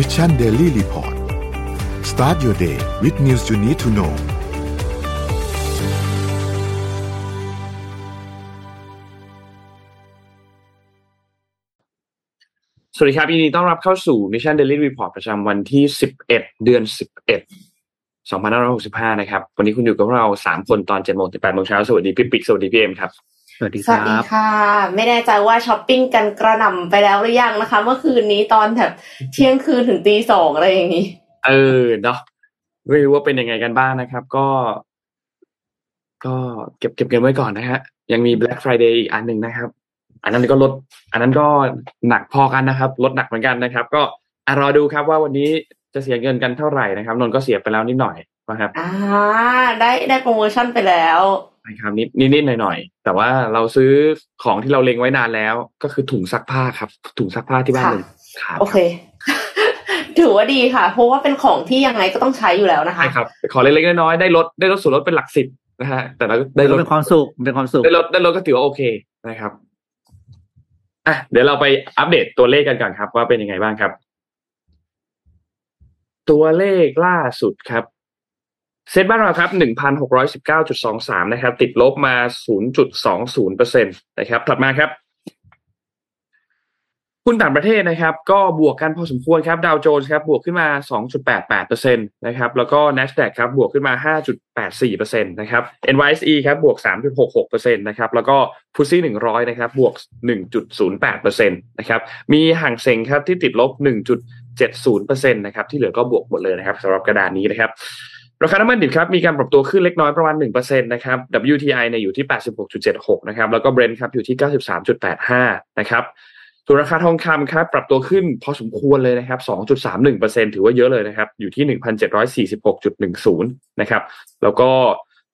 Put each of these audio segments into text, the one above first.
Mission Daily Report start your day with news you need to know สวัสดีครับยินดีต้อนรับเข้าสู่ Mission Daily Report ประจำวันที่ 11 เดือน 11 2565 นะครับ วันนี้คุณอยู่กับเรา 3 คนตอน7โมงถึง8โมงเช้า สวัสดีพี่ปิ๊ก สวัสดีพี่เอ็มครับ สวัสดีสวัสดีครับค่ะ ไม่แน่ใจว่าช้อปปิ้งกันกระหน่ำไปแล้วหรือยังนะคะ เมื่อคืนนี้ตอนแบบเที่ยงคืนถึงตีสองอะไรอย่างนี้ เออเนาะไม่รู้ว่าเป็นยังไงกันบ้างนะครับ ก็ ก็เก็บเก็บเงินไว้ก่อนนะฮะ ยังมี Black Friday อีกอันหนึ่งนะครับ อันนั้นก็ลด อันนั้นก็หนักพอกันนะครับ ลดหนักเหมือนกันนะครับ ก็อะรอดูครับว่าวันนี้จะเสียเงินกันเท่าไหร่นะครับ นนท์ก็เสียไปแล้วนิดหน่อย นะครับอ่าได้ได้โปรโมชั่นไปแล้วนะครับนิดนิดนิดหน่อยหน่อยๆแต่ว่าเราซื้อของที่เราเล็งไว้นานแล้ว ก็คือถุงซักผ้าครับ ถุงซักผ้าที่บ้านค่ะเลยครับโอเค ถือว่าดีค่ะ เพราะว่าเป็นของที่ยังไงก็ต้องใช้อยู่แล้วนะคะใช่ครับขอเล็กๆน้อยๆได้ลดได้ลดส่วนลดเป็นหลักสิบนะฮะแต่เราก็ได้ได้ลดเป็นความสุขเป็นความสุขได้ลดได้ลดก็ถือว่าโอเคนะครับอะเดี๋ยวเราไปอัปเดตตัวเลขกันก่อนครับ ว่าเป็นยังไงบ้างครับ ตัวเลขล่าสุดครับ เซ็ตบ้านเราครับหนึ่งพันหกร้อยสิบเก้าจุดสองสามนะครับ ติดลบมาศูนย์จุดสองศูนย์เปอร์เซ็นตนะครับ ถัดมาครับหุ้นต่างประเทศนะครับก็บวกกันพอสมควรครับดาวโจนส์ครับบวกขึ้นมา 2.88เปอร์เซ็นตนะครับแล้วก็ NASDAQ ครับบวกขึ้นมา 5.84เปอร์เซ็นตนะครับ NYSE ครับบวก 3.66เปอร์เซ็นตนะครับแล้วก็ f u s i 100 นะครับบวก 1.08เปอร์เซ็นตนะครับมีห่างเซ็งครับที่ติดลบ 1.70เปอร์เซ็นตนะครับที่เหลือก็บวกหมดเลยนะครับสำหรับกระดานนี้นะครับ ราคาน้ำมันดิบครับมีการปรับตัวขึ้นเล็กน้อยประมาณ1%นะครับ WTI เนี่ยอยู่ที่ 86.76 นะครับ แล้วก็ Brent ครับอยู่ที่ 93.85 นะครับส่วนราคาทองคำครับปรับตัวขึ้นพอสมควรเลยนะครับ 2.31%ถือว่าเยอะเลยนะครับ อยู่ที่ 1,746.10 นะครับ แล้วก็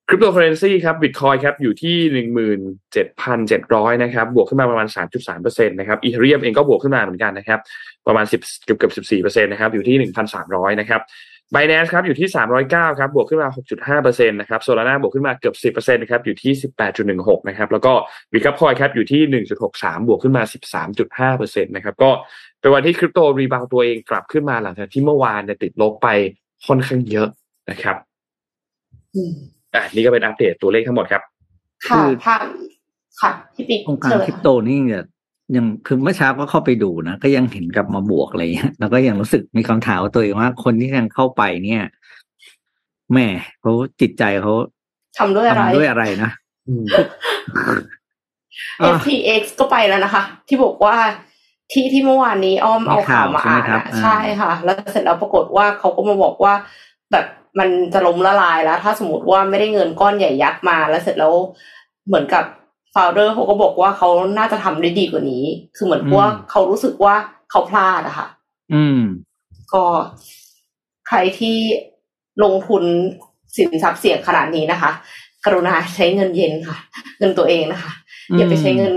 คริปโตเคอเรนซีครับบิตคอยครับอยู่ที่ 17,700 นะครับ บวกขึ้นมาประมาณ 3.3%นะครับอีเทเรียมเองก็บวกขึ้นมาเหมือนกันนะครับ ประมาณ 10เกือบเกือบ14%นะครับ อยู่ที่ 1,300 นะครับ b i n a n c e ครับอยู่ที่ 309 ครับ บวกขึ้นมา 6.5%นะครับ Solana บวกขึ้นมาเกือบ 10%นะครับอยู่ที่ 18.16 นะครับ แล้วก็ Bitcoin ครับอยู่ที่ 1.63 บวกขึ้นมา 13.5%นะครับก็เป็นวันที่คริปโตรีบาวตัวเองกลับขึ้นมาหลังจากที่เมื่อวานเนี่ยติดลบไปค่อนข้างเยอะนะครับอืมอะนี่ก็เป็นอัปเดตตัวเลขทั้งหมดครับ ค่ะคือภาพค่ะพี่ปิ๊กโครงการเชิญคริปค่ะโตนี่เนี่ย ยังคือเมื่อเช้าก็เข้าไปดูนะก็ยังเห็นกลับมาบวกอะไรอย่างเงี้ยแล้วก็ยังรู้สึกมีคำถามกับตัวเองว่า คนที่ยังเข้าไปเนี่ยแหม่เขาจิตใจเขาทำด้วยอะไรทำด้วยอะไรนะอืมอะ FTX ก็ไปแล้วนะคะ ที่บอกว่าที่ที่เมื่อวานนี้อ้อมมีเอาข่าวมาข่าวใช่ไหมอ่านครับอะอ่าใช่ค่ะ แล้วเสร็จแล้วปรากฏว่าเขาก็มาบอกว่า แบบมันจะล้มละลายแล้ว ถ้าสมมติว่าไม่ได้เงินก้อนใหญ่ยักษ์มาแล้วเสร็จแล้วเหมือนกับ ฟาวเดอร์เขาก็บอกว่าเขาน่าจะทำได้ดีกว่านี้ คือเหมือนว่าเขารู้สึกว่าเขาพลาดอะค่ะ อืม ก็ใครที่ลงทุนสินทรัพย์เสี่ยงขนาดนี้นะคะ กรุณาใช้เงินเย็นค่ะ เงินตัวเองนะคะอืมอย่าไปใช้เงิน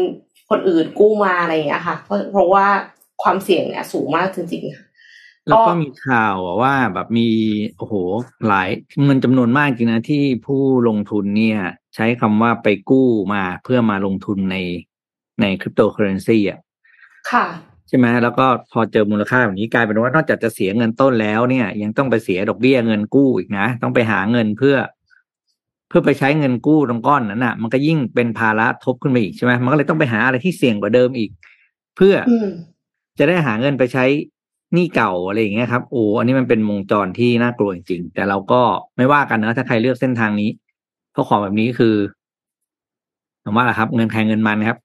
คนอื่นกู้มาอะไรอย่างเงี้ยค่ะ เพราะเพราะว่าความเสี่ยงเนี่ยสูงมากจริงๆค่ะแล้วก็มีข่าวอะว่าแบบมีโอ้โหหลายเงินจำนวนมากจริงนะที่ผู้ลงทุนเนี่ย ใช้คำว่าไปกู้มาเพื่อมาลงทุนในในคริปโตเคอเรนซีอะค่ะใช่ไหมแล้วก็พอเจอมูลค่าแบบนี้กลายเป็นว่านอกจากจะเสียเงินต้นแล้วเนี่ย ยังต้องไปเสียดอกเบี้ยเงินกู้อีกนะ ต้องไปหาเงินเพื่อ เพื่อไปใช้เงินกู้ตรงก้อนนั้นน่ะ มันก็ยิ่งเป็นภาระทบขึ้นมาอีกใช่ไหมมันก็เลยต้องไปหาอะไรที่เสี่ยงกว่าเดิมอีก เพื่อออืมจะได้หาเงินไปใช้หนี้เก่าอะไรอย่างเงี้ยครับโอ้อันนี้มันเป็นวงจรที่น่ากลัวจริงๆแต่เราก็ไม่ว่ากันนะถ้าใครเลือกเส้นทางนี้เพราะของแบบนี้คือผมว่าแหละครับ เงินใครเงินมันครับ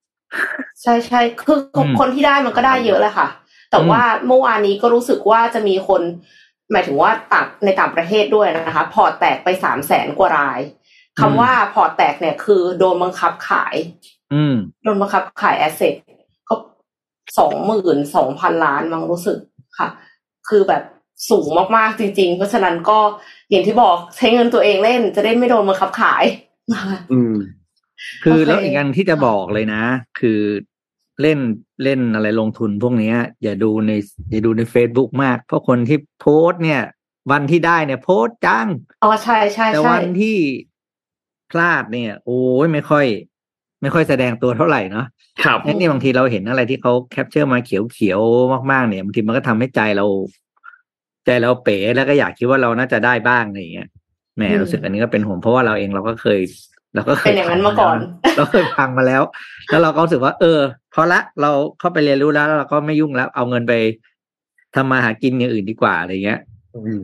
ใช่ใช่คือคนอืมคนที่ได้มันก็ได้เยอะแหละค่ะ แต่อืมว่าเมื่อวานนี้ก็รู้สึกว่าจะมีคน หมายถึงว่าต่างในต่างประเทศด้วยนะคะ พอร์ตแตกไปสามแสนกว่ารายคำว่าพอร์ตแตกเนี่ยคือโดนบังคับขาย อืมโดนบังคับขาย assetก็สองหมื่นสองพันล้านมั้งรู้สึกค่ะ คือแบบ สูงมากๆจริง ๆ เพราะฉะนั้นก็อย่างที่บอกใช้เงินตัวเองเล่น จะได้ไม่โดนบังคับขายนะคะอืม คือโอเคแล้วอีกอันที่จะบอกเลยนะ คือเล่นเล่นอะไรลงทุนพวกเนี้ยอย่าดูในอย่าดูใน Facebook มาก เพราะคนที่โพสต์เนี่ย วันที่ได้เนี่ย โพสต์จังอ๋อใช่ใช่แต่ใช่วันที่พลาดเนี่ย โอ้ยไม่ค่อย ไม่ค่อยแสดงตัวเท่าไหร่เนาะครับงั้นเนี่ยบางทีเราเห็นอะไรที่เขาแคปเจอร์มาเขียวๆมากๆเนี่ยบางทีมันก็ทำให้ใจเรา ใจเราเป๋แล้วก็อยากคิดว่าเราน่าจะได้บ้างอะไรอย่างเงี้ยแหมอืมรู้สึกอันนี้ก็เป็นห่วงเพราะว่าเราเองเราก็เคยเราก็เคเป็ยนอย่างนั้นมาก่อน เราเคยพังมาแล้ว แล้วเราก็รู้สึกว่า เออพอละเราเข้าไปเรียนรู้แล้วแล้วเราก็ไม่ยุ่งแล้ว เอาเงินไปทำมาหากินอย่างอื่นดีกว่าอะไรเงี้ยอืม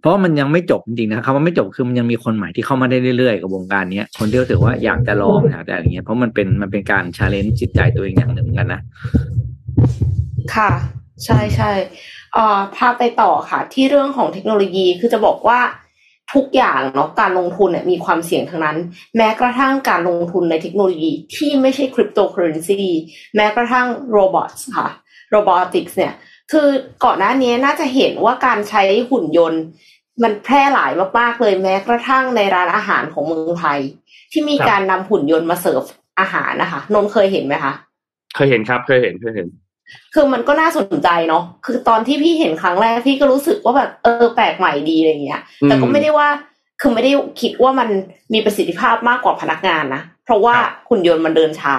เพราะว่ามันยังไม่จบจริงๆนะคำว่าไม่จบคือมันยังมีคนใหม่ที่เข้ามาได้เรื่อยๆกับวงการเนี้ยคนที่รู้สึกว่าอยากจะลองอยากจะอะไรเงี้ยเพราะมันเป็นมันเป็นการ challenge จิตใจตัวเองอย่างหนึ่งเหมือนกันนะค่ะ ใช่ใช่อ่อพาไปต่อค่ะ ที่เรื่องของเทคโนโลยีคือจะบอกว่าทุกอย่างเนาะการลงทุนเนี่ยมีความเสี่ยงทั้งนั้น แม้กระทั่งการลงทุนในเทคโนโลยีที่ไม่ใช่คริปโตเคอเรนซีแม้กระทั่ง robotค่ะโรบอติกส์เนี่ยคือก่อนหน้านี้น่าจะเห็นว่าการใช้หุ่นยนต์ มันแพร่หลายมากๆเลยแม้กระทั่งในร้านอาหารของเมืองไทย ที่มีการนำหุ่นยนต์มาเสิร์ฟอาหารนะคะนนเคยเห็นไหมคะ เคยเห็นครับเคยเห็นเคยเห็น คือมันก็น่าสนใจเนาะคือตอนที่พี่เห็นครั้งแรกพี่ก็รู้สึกว่าแบบเออแปลกใหม่ดีอะไรเงี้ย แต่ก็อืมไม่ได้ว่าคือไม่ได้คิดว่ามันมีประสิทธิภาพมากกว่าพนักงานนะเพราะว่าครับหุ่นยนต์มันเดินช้า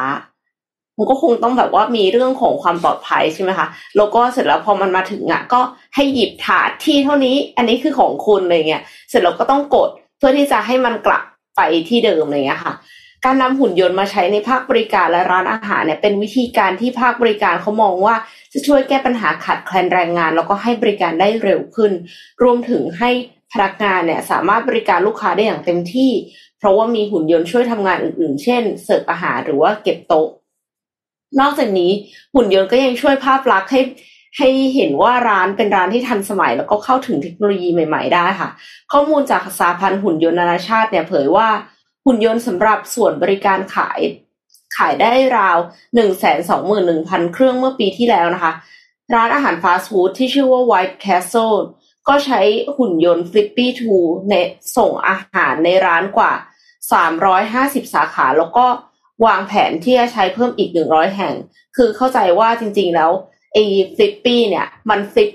มันก็คงต้องแบบว่ามีเรื่องของความปลอดภัยใช่ไหมคะแล้วก็เสร็จแล้วพอมันมาถึงอะ ก็ให้หยิบถาดที่เท่านี้ อันนี้คือของคุณอะไรเงี้ยเสร็จแล้วก็ต้องกดเพื่อที่จะให้มันกลับไปที่เดิมอะไรเงี้ยค่ะ การนำหุ่นยนต์มาใช้ในภาคบริการและร้านอาหารเนี่ยเป็นวิธีการที่ภาคบริการเขามองว่าจะช่วยแก้ปัญหาขาดแคลนแรงงาน แล้วก็ให้บริการได้เร็วขึ้น รวมถึงให้พนักงานเนี่ยสามารถบริการลูกค้าได้อย่างเต็มที่ เพราะว่ามีหุ่นยนต์ช่วยทำงานอื่นๆ เช่น เสิร์ฟอาหารหรือว่าเก็บโต๊ะ นอกจากนี้หุ่นยนต์ก็ยังช่วยภาพลักษณ์ให้ให้เห็นว่าร้านเป็นร้านที่ทันสมัย แล้วก็เข้าถึงเทคโนโลยีใหม่ ๆ ได้ค่ะ ข้อมูลจากสาพันธ์หุ่นยนต์นานาชาติเนี่ยเผยว่า หุ่นยนต์สำหรับส่วนบริการขาย ขายได้ราวหนึ่งแสนสองหมื่นหนึ่งพันเครื่องเมื่อปีที่แล้วนะคะ ร้านอาหารฟาสต์ฟู้ดที่ชื่อว่า White Castle ก็ใช้หุ่นยนต์ Flippy 2ในส่งอาหารในร้านกว่า 350 สาขา แล้วก็วางแผนที่จะใช้เพิ่มอีก 100 แห่ง คือเข้าใจว่าจริงๆแล้วไอ้ Flippy เนี่ย มันฟลิป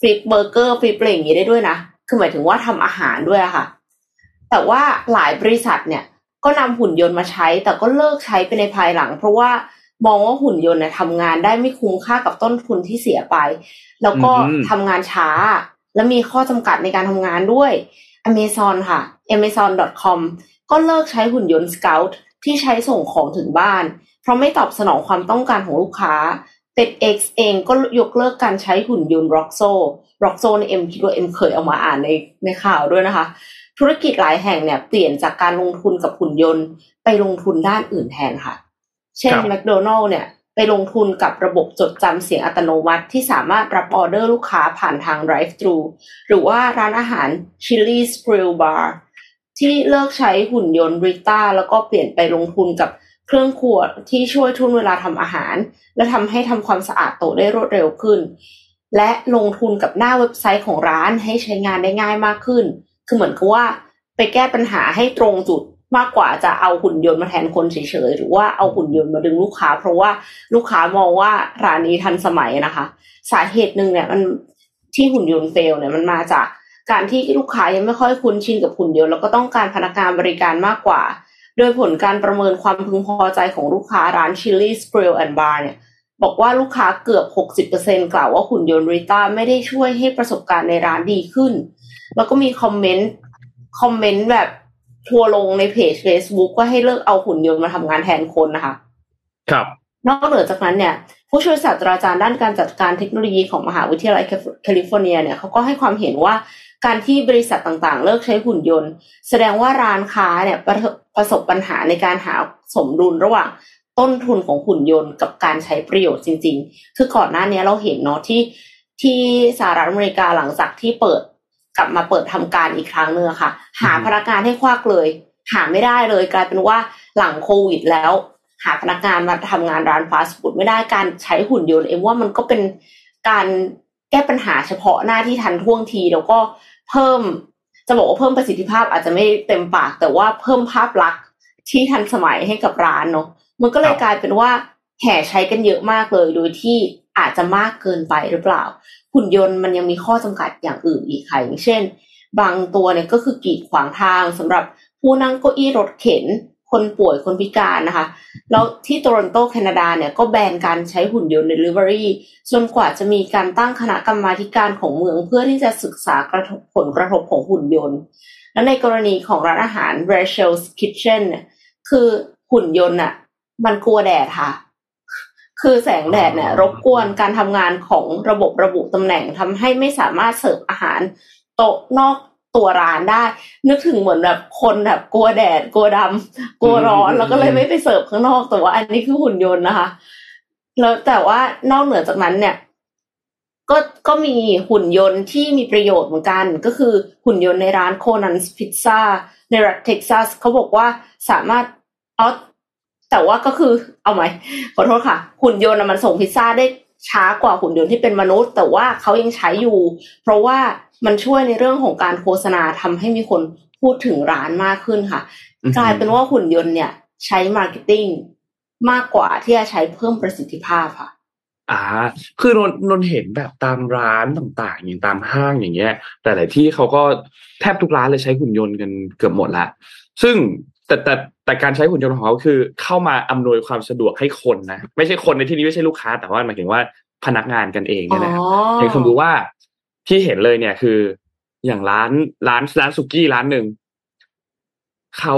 ฟลิปเบอร์เกอร์ฟลิปอะไรอย่างงี้ได้ด้วยนะ คือหมายถึงว่าทำอาหารด้วยอะค่ะ แต่ว่าหลายบริษัทเนี่ยก็นำหุ่นยนต์มาใช้ แต่ก็เลิกใช้ไปในภายหลัง เพราะว่ามองว่าหุ่นยนต์เนี่ยทำงานได้ไม่คุ้มค่ากับต้นทุนที่เสียไป แล้วก็อืมทำงานช้า และมีข้อจำกัดในการทำงานด้วย Amazon ค่ะ Amazon.com ก็เลิกใช้หุ่นยนต์ Scout ที่ใช้ส่งของถึงบ้าน เพราะไม่ตอบสนองความต้องการของลูกค้า FedEx เองก็ยกเลิกการใช้หุ่นยนต์ Roxo Roxo ในเอ็มคิดว่าเอ็มเคยเอามาอ่านในในข่าวด้วยนะคะ ธุรกิจหลายแห่งเนี่ยเปลี่ยนจากการลงทุนกับหุ่นยนต์ ไปลงทุนด้านอื่นแทนค่ะ เช่นครับแมคโดนัลล์เนี่ยไปลงทุนกับระบบจดจำเสียงอัตโนมัติที่สามารถรับออเดอร์ลูกค้าผ่านทาง drive thru หรือว่าร้านอาหาร Chili's Grill Bar ที่เลิกใช้หุ่นยนต์ Rita แล้วก็เปลี่ยนไปลงทุนกับเครื่องครัวที่ช่วยทุนเวลาทำอาหาร และทำให้ทำความสะอาดโต๊ะได้รวดเร็วขึ้น และลงทุนกับหน้าเว็บไซต์ของร้านให้ใช้งานได้ง่ายมากขึ้น คือเหมือนกับว่าไปแก้ปัญหาให้ตรงจุดมากกว่าจะเอาหุ่นยนต์มาแทนคนเฉยๆหรือว่าเอาหุ่นยนต์มาดึงลูกค้า เพราะว่าลูกค้ามองว่าร้านนี้ทันสมัยนะคะ สาเหตุหนึ่งเนี่ยมันที่หุ่นยนต์เฟลเนี่ยมันมาจากการที่ลูกค้ายังไม่ค่อยคุ้นชินกับหุ่นยนต์แล้วก็ต้องการพนักงานบริการมากกว่า โดยผลการประเมินความพึงพอใจของลูกค้าร้าน Chili's Grill and Bar เนี่ยบอกว่าลูกค้าเกือบ 60%กล่าวว่าหุ่นยนต์ริต้าไม่ได้ช่วยให้ประสบการณ์ในร้านดีขึ้น แล้วก็มีคอมเมนต์คอมเมนต์แบบทัวร์ลงในเพจ Facebook ว่าให้เลิกเอาหุ่นยนต์มาทำงานแทนคนนะคะ ครับ นอกเหนือจากนั้นเนี่ย ผู้ช่วยศาสตราจารย์ด้านการจัดการเทคโนโลยีของมหาวิทยาลัยแคลิฟอร์เนียเนี่ยเขาก็ให้ความเห็นว่าการที่บริษัทต่างๆ เลิกใช้หุ่นยนต์ แสดงว่าร้านค้าเนี่ยประสบประสบปัญหาในการหาสมดุลระหว่างต้นทุนของหุ่นยนต์กับการใช้ประโยชน์จริง ๆ คือก่อนหน้านี้เราเห็นเนาะที่ที่สหรัฐอเมริกาหลังจากที่เปิดก ลับมาเปิดทำการอีกครั้งเนึงอะค่ะ หาพนักงานให้ควักเลย หาไม่ได้เลยกลายเป็นว่าหลังโควิดแล้ว หาพนักงานมาทำงานร้านฟาสต์ฟู้ดไม่ได้การใช้หุ่นยนต์เอ็มว่ามันก็เป็นการแก้ปัญหาเฉพาะหน้าที่ทันท่วงที แล้วก็เพิ่มจะบอกว่าเพิ่มประสิทธิภาพอาจจะไม่เต็มปาก แต่ว่าเพิ่มภาพลักษณ์ที่ทันสมัยให้กับร้านเนาะมันก็เลยกลายเป็นว่าแห่ใช้กันเยอะมากเลย โดยที่อาจจะมากเกินไปหรือเปล่า หุ่นยนต์มันยังมีข้อจำกัดอย่างอื่นอีกค่ะอย่างเช่น บางตัวเนี่ยก็คือกีดขวางทางสำหรับผู้นั่งเก้าอี้รถเข็น คนป่วยคนพิการนะคะ แล้วที่โตรอนโตแคนาดาเนี่ยก็แบนการใช้หุ่นยนต์ Delivery จนกว่าจะมีการตั้งคณะกรรมาการของเมืองเพื่อที่จะศึกษากระทบผลกระทบของหุ่นยนต์ และในกรณีของร้านอาหาร Rachel's Kitchen เนี่ยคือหุ่นยนต์อะมันกลัวแดดค่ะ คือแสงแดดเนี่ยรบกวนการทำงานของระบบระบุตำแหน่งทำให้ไม่สามารถเสิร์ฟอาหารโต๊ะนอกตัวร้านได้ นึกถึงเหมือนแบบคนแบบกลัวแดด กลัวดำกลัวร้อนแล้วก็เลยไม่ไปเสิร์ฟข้างนอกแต่ว่าอันนี้คือหุ่นยนต์นะคะ แล้วแต่ว่านอกเหนือจากนั้นเนี่ย ก็ก็มีหุ่นยนต์ที่มีประโยชน์เหมือนกัน ก็คือหุ่นยนต์ในร้านโคนันพิซซ่าในรัฐเท็กซัสเขาบอกว่าสามารถเอ แต่ว่าก็คือเอาไหมขอโทษค่ะ หุ่นยนต์มันส่งพิซซ่าได้ช้ากว่าหุ่นยนต์ที่เป็นมนุษย์ แต่ว่าเขายังใช้อยู่ เพราะว่ามันช่วยในเรื่องของการโฆษณาทำให้มีคนพูดถึงร้านมากขึ้นค่ะ กลายเป็นว่าหุ่นยนต์เนี่ยใช้ marketing มากกว่าที่จะใช้เพิ่มประสิทธิภาพค่ะอ่า คือนนนนเห็นแบบตามร้านต่างๆ อย่างตามห้างอย่างเงี้ย แต่หลายที่เขาก็แทบทุกร้านเลยใช้หุ่นยนต์กันเกือบหมดละ ซึ่ง แต่แต่แต่การใช้หุ่นยนต์ของเขาคือเข้ามาอำนวยความสะดวกให้คนนะไม่ใช่คนในที่นี้ไม่ใช่ลูกค้า แต่ว่าหมายถึงว่าพนักงานกันเองเนี่ยแหละอย่างสมมติว่าที่เห็นเลยเนี่ยคือ อย่างร้านร้านร้านสุกี้ร้านหนึ่งเขา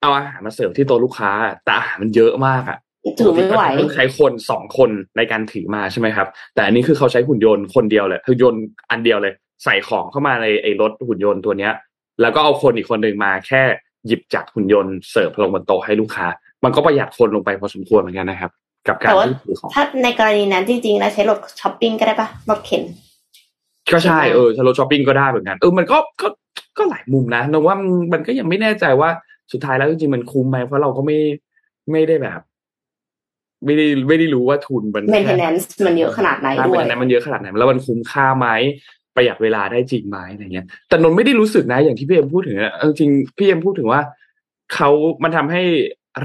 เอาอาหารมาเสิร์ฟที่โต๊ะลูกค้าแต่อาหารมันเยอะมากอะถือไม่ไหวต้องใช้คนสองคนในการถือมาใช่ไหมครับ แต่อันนี้คือเขาใช้หุ่นยนต์คนเดียวเลยหุ่นยนต์อันเดียวเลย ใส่ของเข้ามาในไอ้รถหุ่นยนต์ตัวเนี้ย แล้วก็เอาคนอีกคนหนึ่งมาแค่ หยิบจากหุ่นยนต์เสิร์ฟลงบนโต๊ะให้ลูกค้า มันก็ประหยัดคนลงไปพอสมควรเหมือนกันนะครับ กับการแต่ว่าที่ถือของถ้าในกรณีนั้นจริงๆนะใช้รถช้อปปิ้งก็ได้ปะรถเข็นก็ใช่เออถ้ารถช้อปปิ้งก็ได้เหมือนกันเออมันก็ก็ก็หลายมุมนะแต่ว่ามันก็ยังไม่แน่ใจว่าสุดท้ายแล้วจริงๆมันคุ้มไหมเพราะเราก็ไม่ไม่ได้แบบ ไม่ได้ไม่ได้รู้ว่าทุนมัน maintenance มันเยอะขนาดไหนค่าด้วยเป็นอะไรมันเยอะขนาดไหนแล้วมันคุ้มค่าไหม ประหยัดเวลาได้จริงไหมอะไรเงี้ย แต่นนท์ไม่ได้รู้สึกนะอย่างที่พี่เอ็มพูดถึงอะเอาจริงพี่เอ็มพูดถึงว่าเขามันทำให้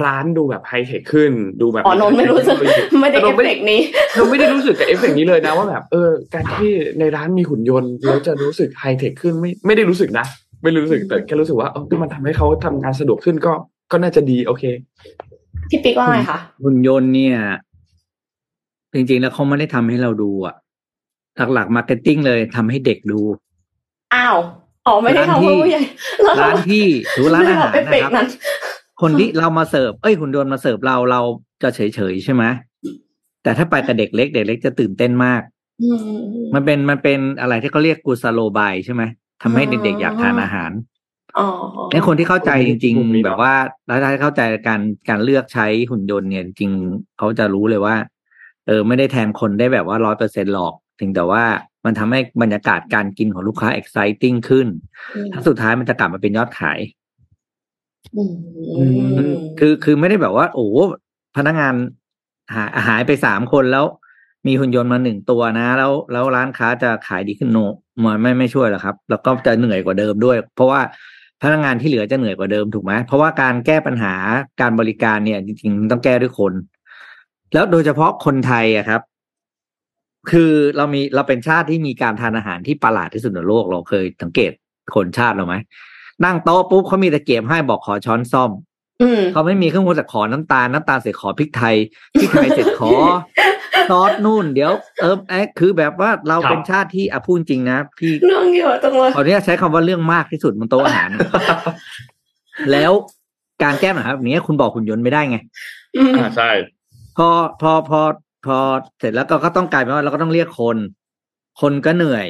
ร้านดูแบบไฮเทคขึ้นดูแบบอ๋อนนท์ไม่รู้สึกไม่ได้เอฟเฟกต์นี้เราไม่ได้รู้สึกกับเอฟเฟกต์นี้เลยนะว่าแบบเออ การที่ในร้านมีหุ่นยนต์แล้วจะรู้สึกไฮเทคขึ้นไม่ไม่ได้รู้สึกนะไม่รู้สึกแต่แค่รู้สึกว่าเออมันทำให้เขาทำงานสะดวกขึ้นก็ก็น่าจะดีโอเคพี่ปิ๊กว่าไงคะหุ่นยนต์เนี่ย จริงๆแล้วเขาไม่ได้ทำให้เราดูอะ หลักๆ marketing เลยทำให้เด็กดู อ้าวอ๋อไม่ได้ทำเพื่อผู้ใหญ่แล้วร้านที่หรือร้านอาหารไม่ได้เอฟเฟกนะครับคนที่เรามาเสิร์ฟเอ้ยหุ่นยนต์มาเสิร์ฟเราเราจะเฉยๆใช่ไหมแต่ถ้าไปกับเด็กเล็กเด็กเล็กจะตื่นเต้นมากอืมมันเป็นมันเป็นอะไรที่เขาเรียกกุสโลบายใช่ไหมทำให้เด็กๆอยากทานอาหารอ๋อในคนที่เข้าใจจริงกลุ่มนี้ๆเนอะแบบว่าแล้วถ้าเข้าใจการการเลือกใช้หุ่นยนต์เนี่ยจริงๆเขาจะรู้เลยว่า เออ ไม่ได้แทนคนได้แบบว่าร้อยเปอร์เซ็นหรอก ถึงแต่ว่ามันทำให้บรรยากาศการกินของลูกค้า exciting ขึ้นอืมถ้าสุดท้ายมันจะกลับมาเป็นยอดขายอืมคือคือไม่ได้แบบว่า โอ้พนักงานหาหายไปสามคนแล้ว มีหุ่นยนต์มาหนึ่งตัวนะ แล้วแล้วร้านค้าจะขายดีขึ้นโนมันไม่ไม่ช่วยหรอกครับ แล้วก็จะเหนื่อยกว่าเดิมด้วย เพราะว่าพนักงานที่เหลือจะเหนื่อยกว่าเดิมถูกไหมเพราะว่าการแก้ปัญหาการบริการเนี่ย จริงๆต้องแก้ด้วยคน แล้วโดยเฉพาะคนไทยอะครับ คือเรามีเราเป็นชาติที่มีการทานอาหารที่ประหลาดที่สุดในโลกเราเคยสังเกตคนชาติเราไหมนั่งโต๊ะปุ๊บเขามีตะเกียบให้บอกขอช้อนซ่อมอืมเขาไม่มีเครื่องมือแต่ขอน้ำตาลน้ำตาลเสร็จขอพริกไทยพริกไทยเสร็จขอซอสนู่น เดี๋ยวเออไอ้คือแบบว่าเราครับเป็นชาติที่อะพูดจริงนะพี่เรื่องเยอะจังเลยขออนุญาตใช้คำว่าเรื่องมากที่สุดบนโต๊ะอาหาร แล้วการแก้ปัญหาแบบนี้คุณบอกหุ่นยนต์ไม่ได้ไงอืมอ่าใช่ พอพอพอ พอเสร็จแล้วก็ก็ต้องกลายเป็นว่าเราก็ต้องเรียกคน คนก็เหนื่อย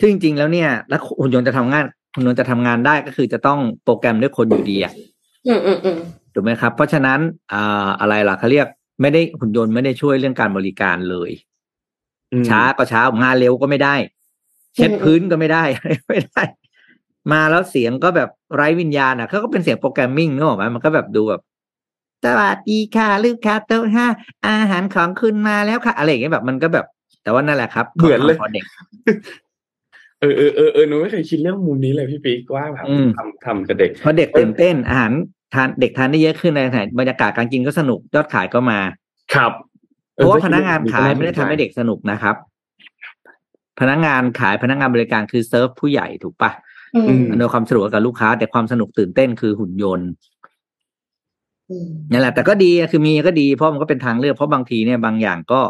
ซึ่งจริงๆแล้วเนี่ย แล้วหุ่นยนต์จะทำงานหุ่นยนต์จะทำงานได้ก็คือจะต้องโปรแกรมด้วยคนอยู่ดีอะอืมอืมอืมถูกไหมครับ เพราะฉะนั้นอ่าอะไรล่ะเขาเรียกไม่ได้หุ่นยนต์ไม่ได้ช่วยเรื่องการบริการเลยอืมช้าก็ช้างานเร็วก็ไม่ได้ เช็ดพื้นก็ไม่ได้ไม่ได้ มาแล้วเสียงก็แบบไร้วิญญาณอะเขาก็เป็นเสียงโปรแกรมมิ่งนึกออกไหมมันก็แบบดูแบบ สวัสดีค่ะลูกค้าโต๊ะห้าอาหารของคุณมาแล้วค่ะ อะไรอย่างเงี้ยแบบมันก็แบบ แต่ว่านั่นแหละครับเหมือนเลยพอเด็กเออเออเออเออหนูไม่เคยคิดเรื่องมุมนี้เลยพี่ปิ๊กว่าแบบอืมทำทำกับเด็กพอเด็กตื่นเต้นอาหารทานเด็กทานได้เยอะขึ้นในขณะบรรยากาศการกินก็สนุกยอดขายก็มา ครับเพราะว่าพนักงานขายไม่ได้ทำให้เด็กสนุกนะครับ พนักงานขายพนักงานบริการคือเซิร์ฟผู้ใหญ่ถูกปะอืมอำนวยความสะดวกกับลูกค้า แต่ความสนุกตื่นเต้นคือหุ่นยนต์อืม นั่นแหละแต่ก็ดีอะคือมีก็ดีเพราะมันก็เป็นทางเลือกเพราะบางทีเนี่ยบางอย่างก็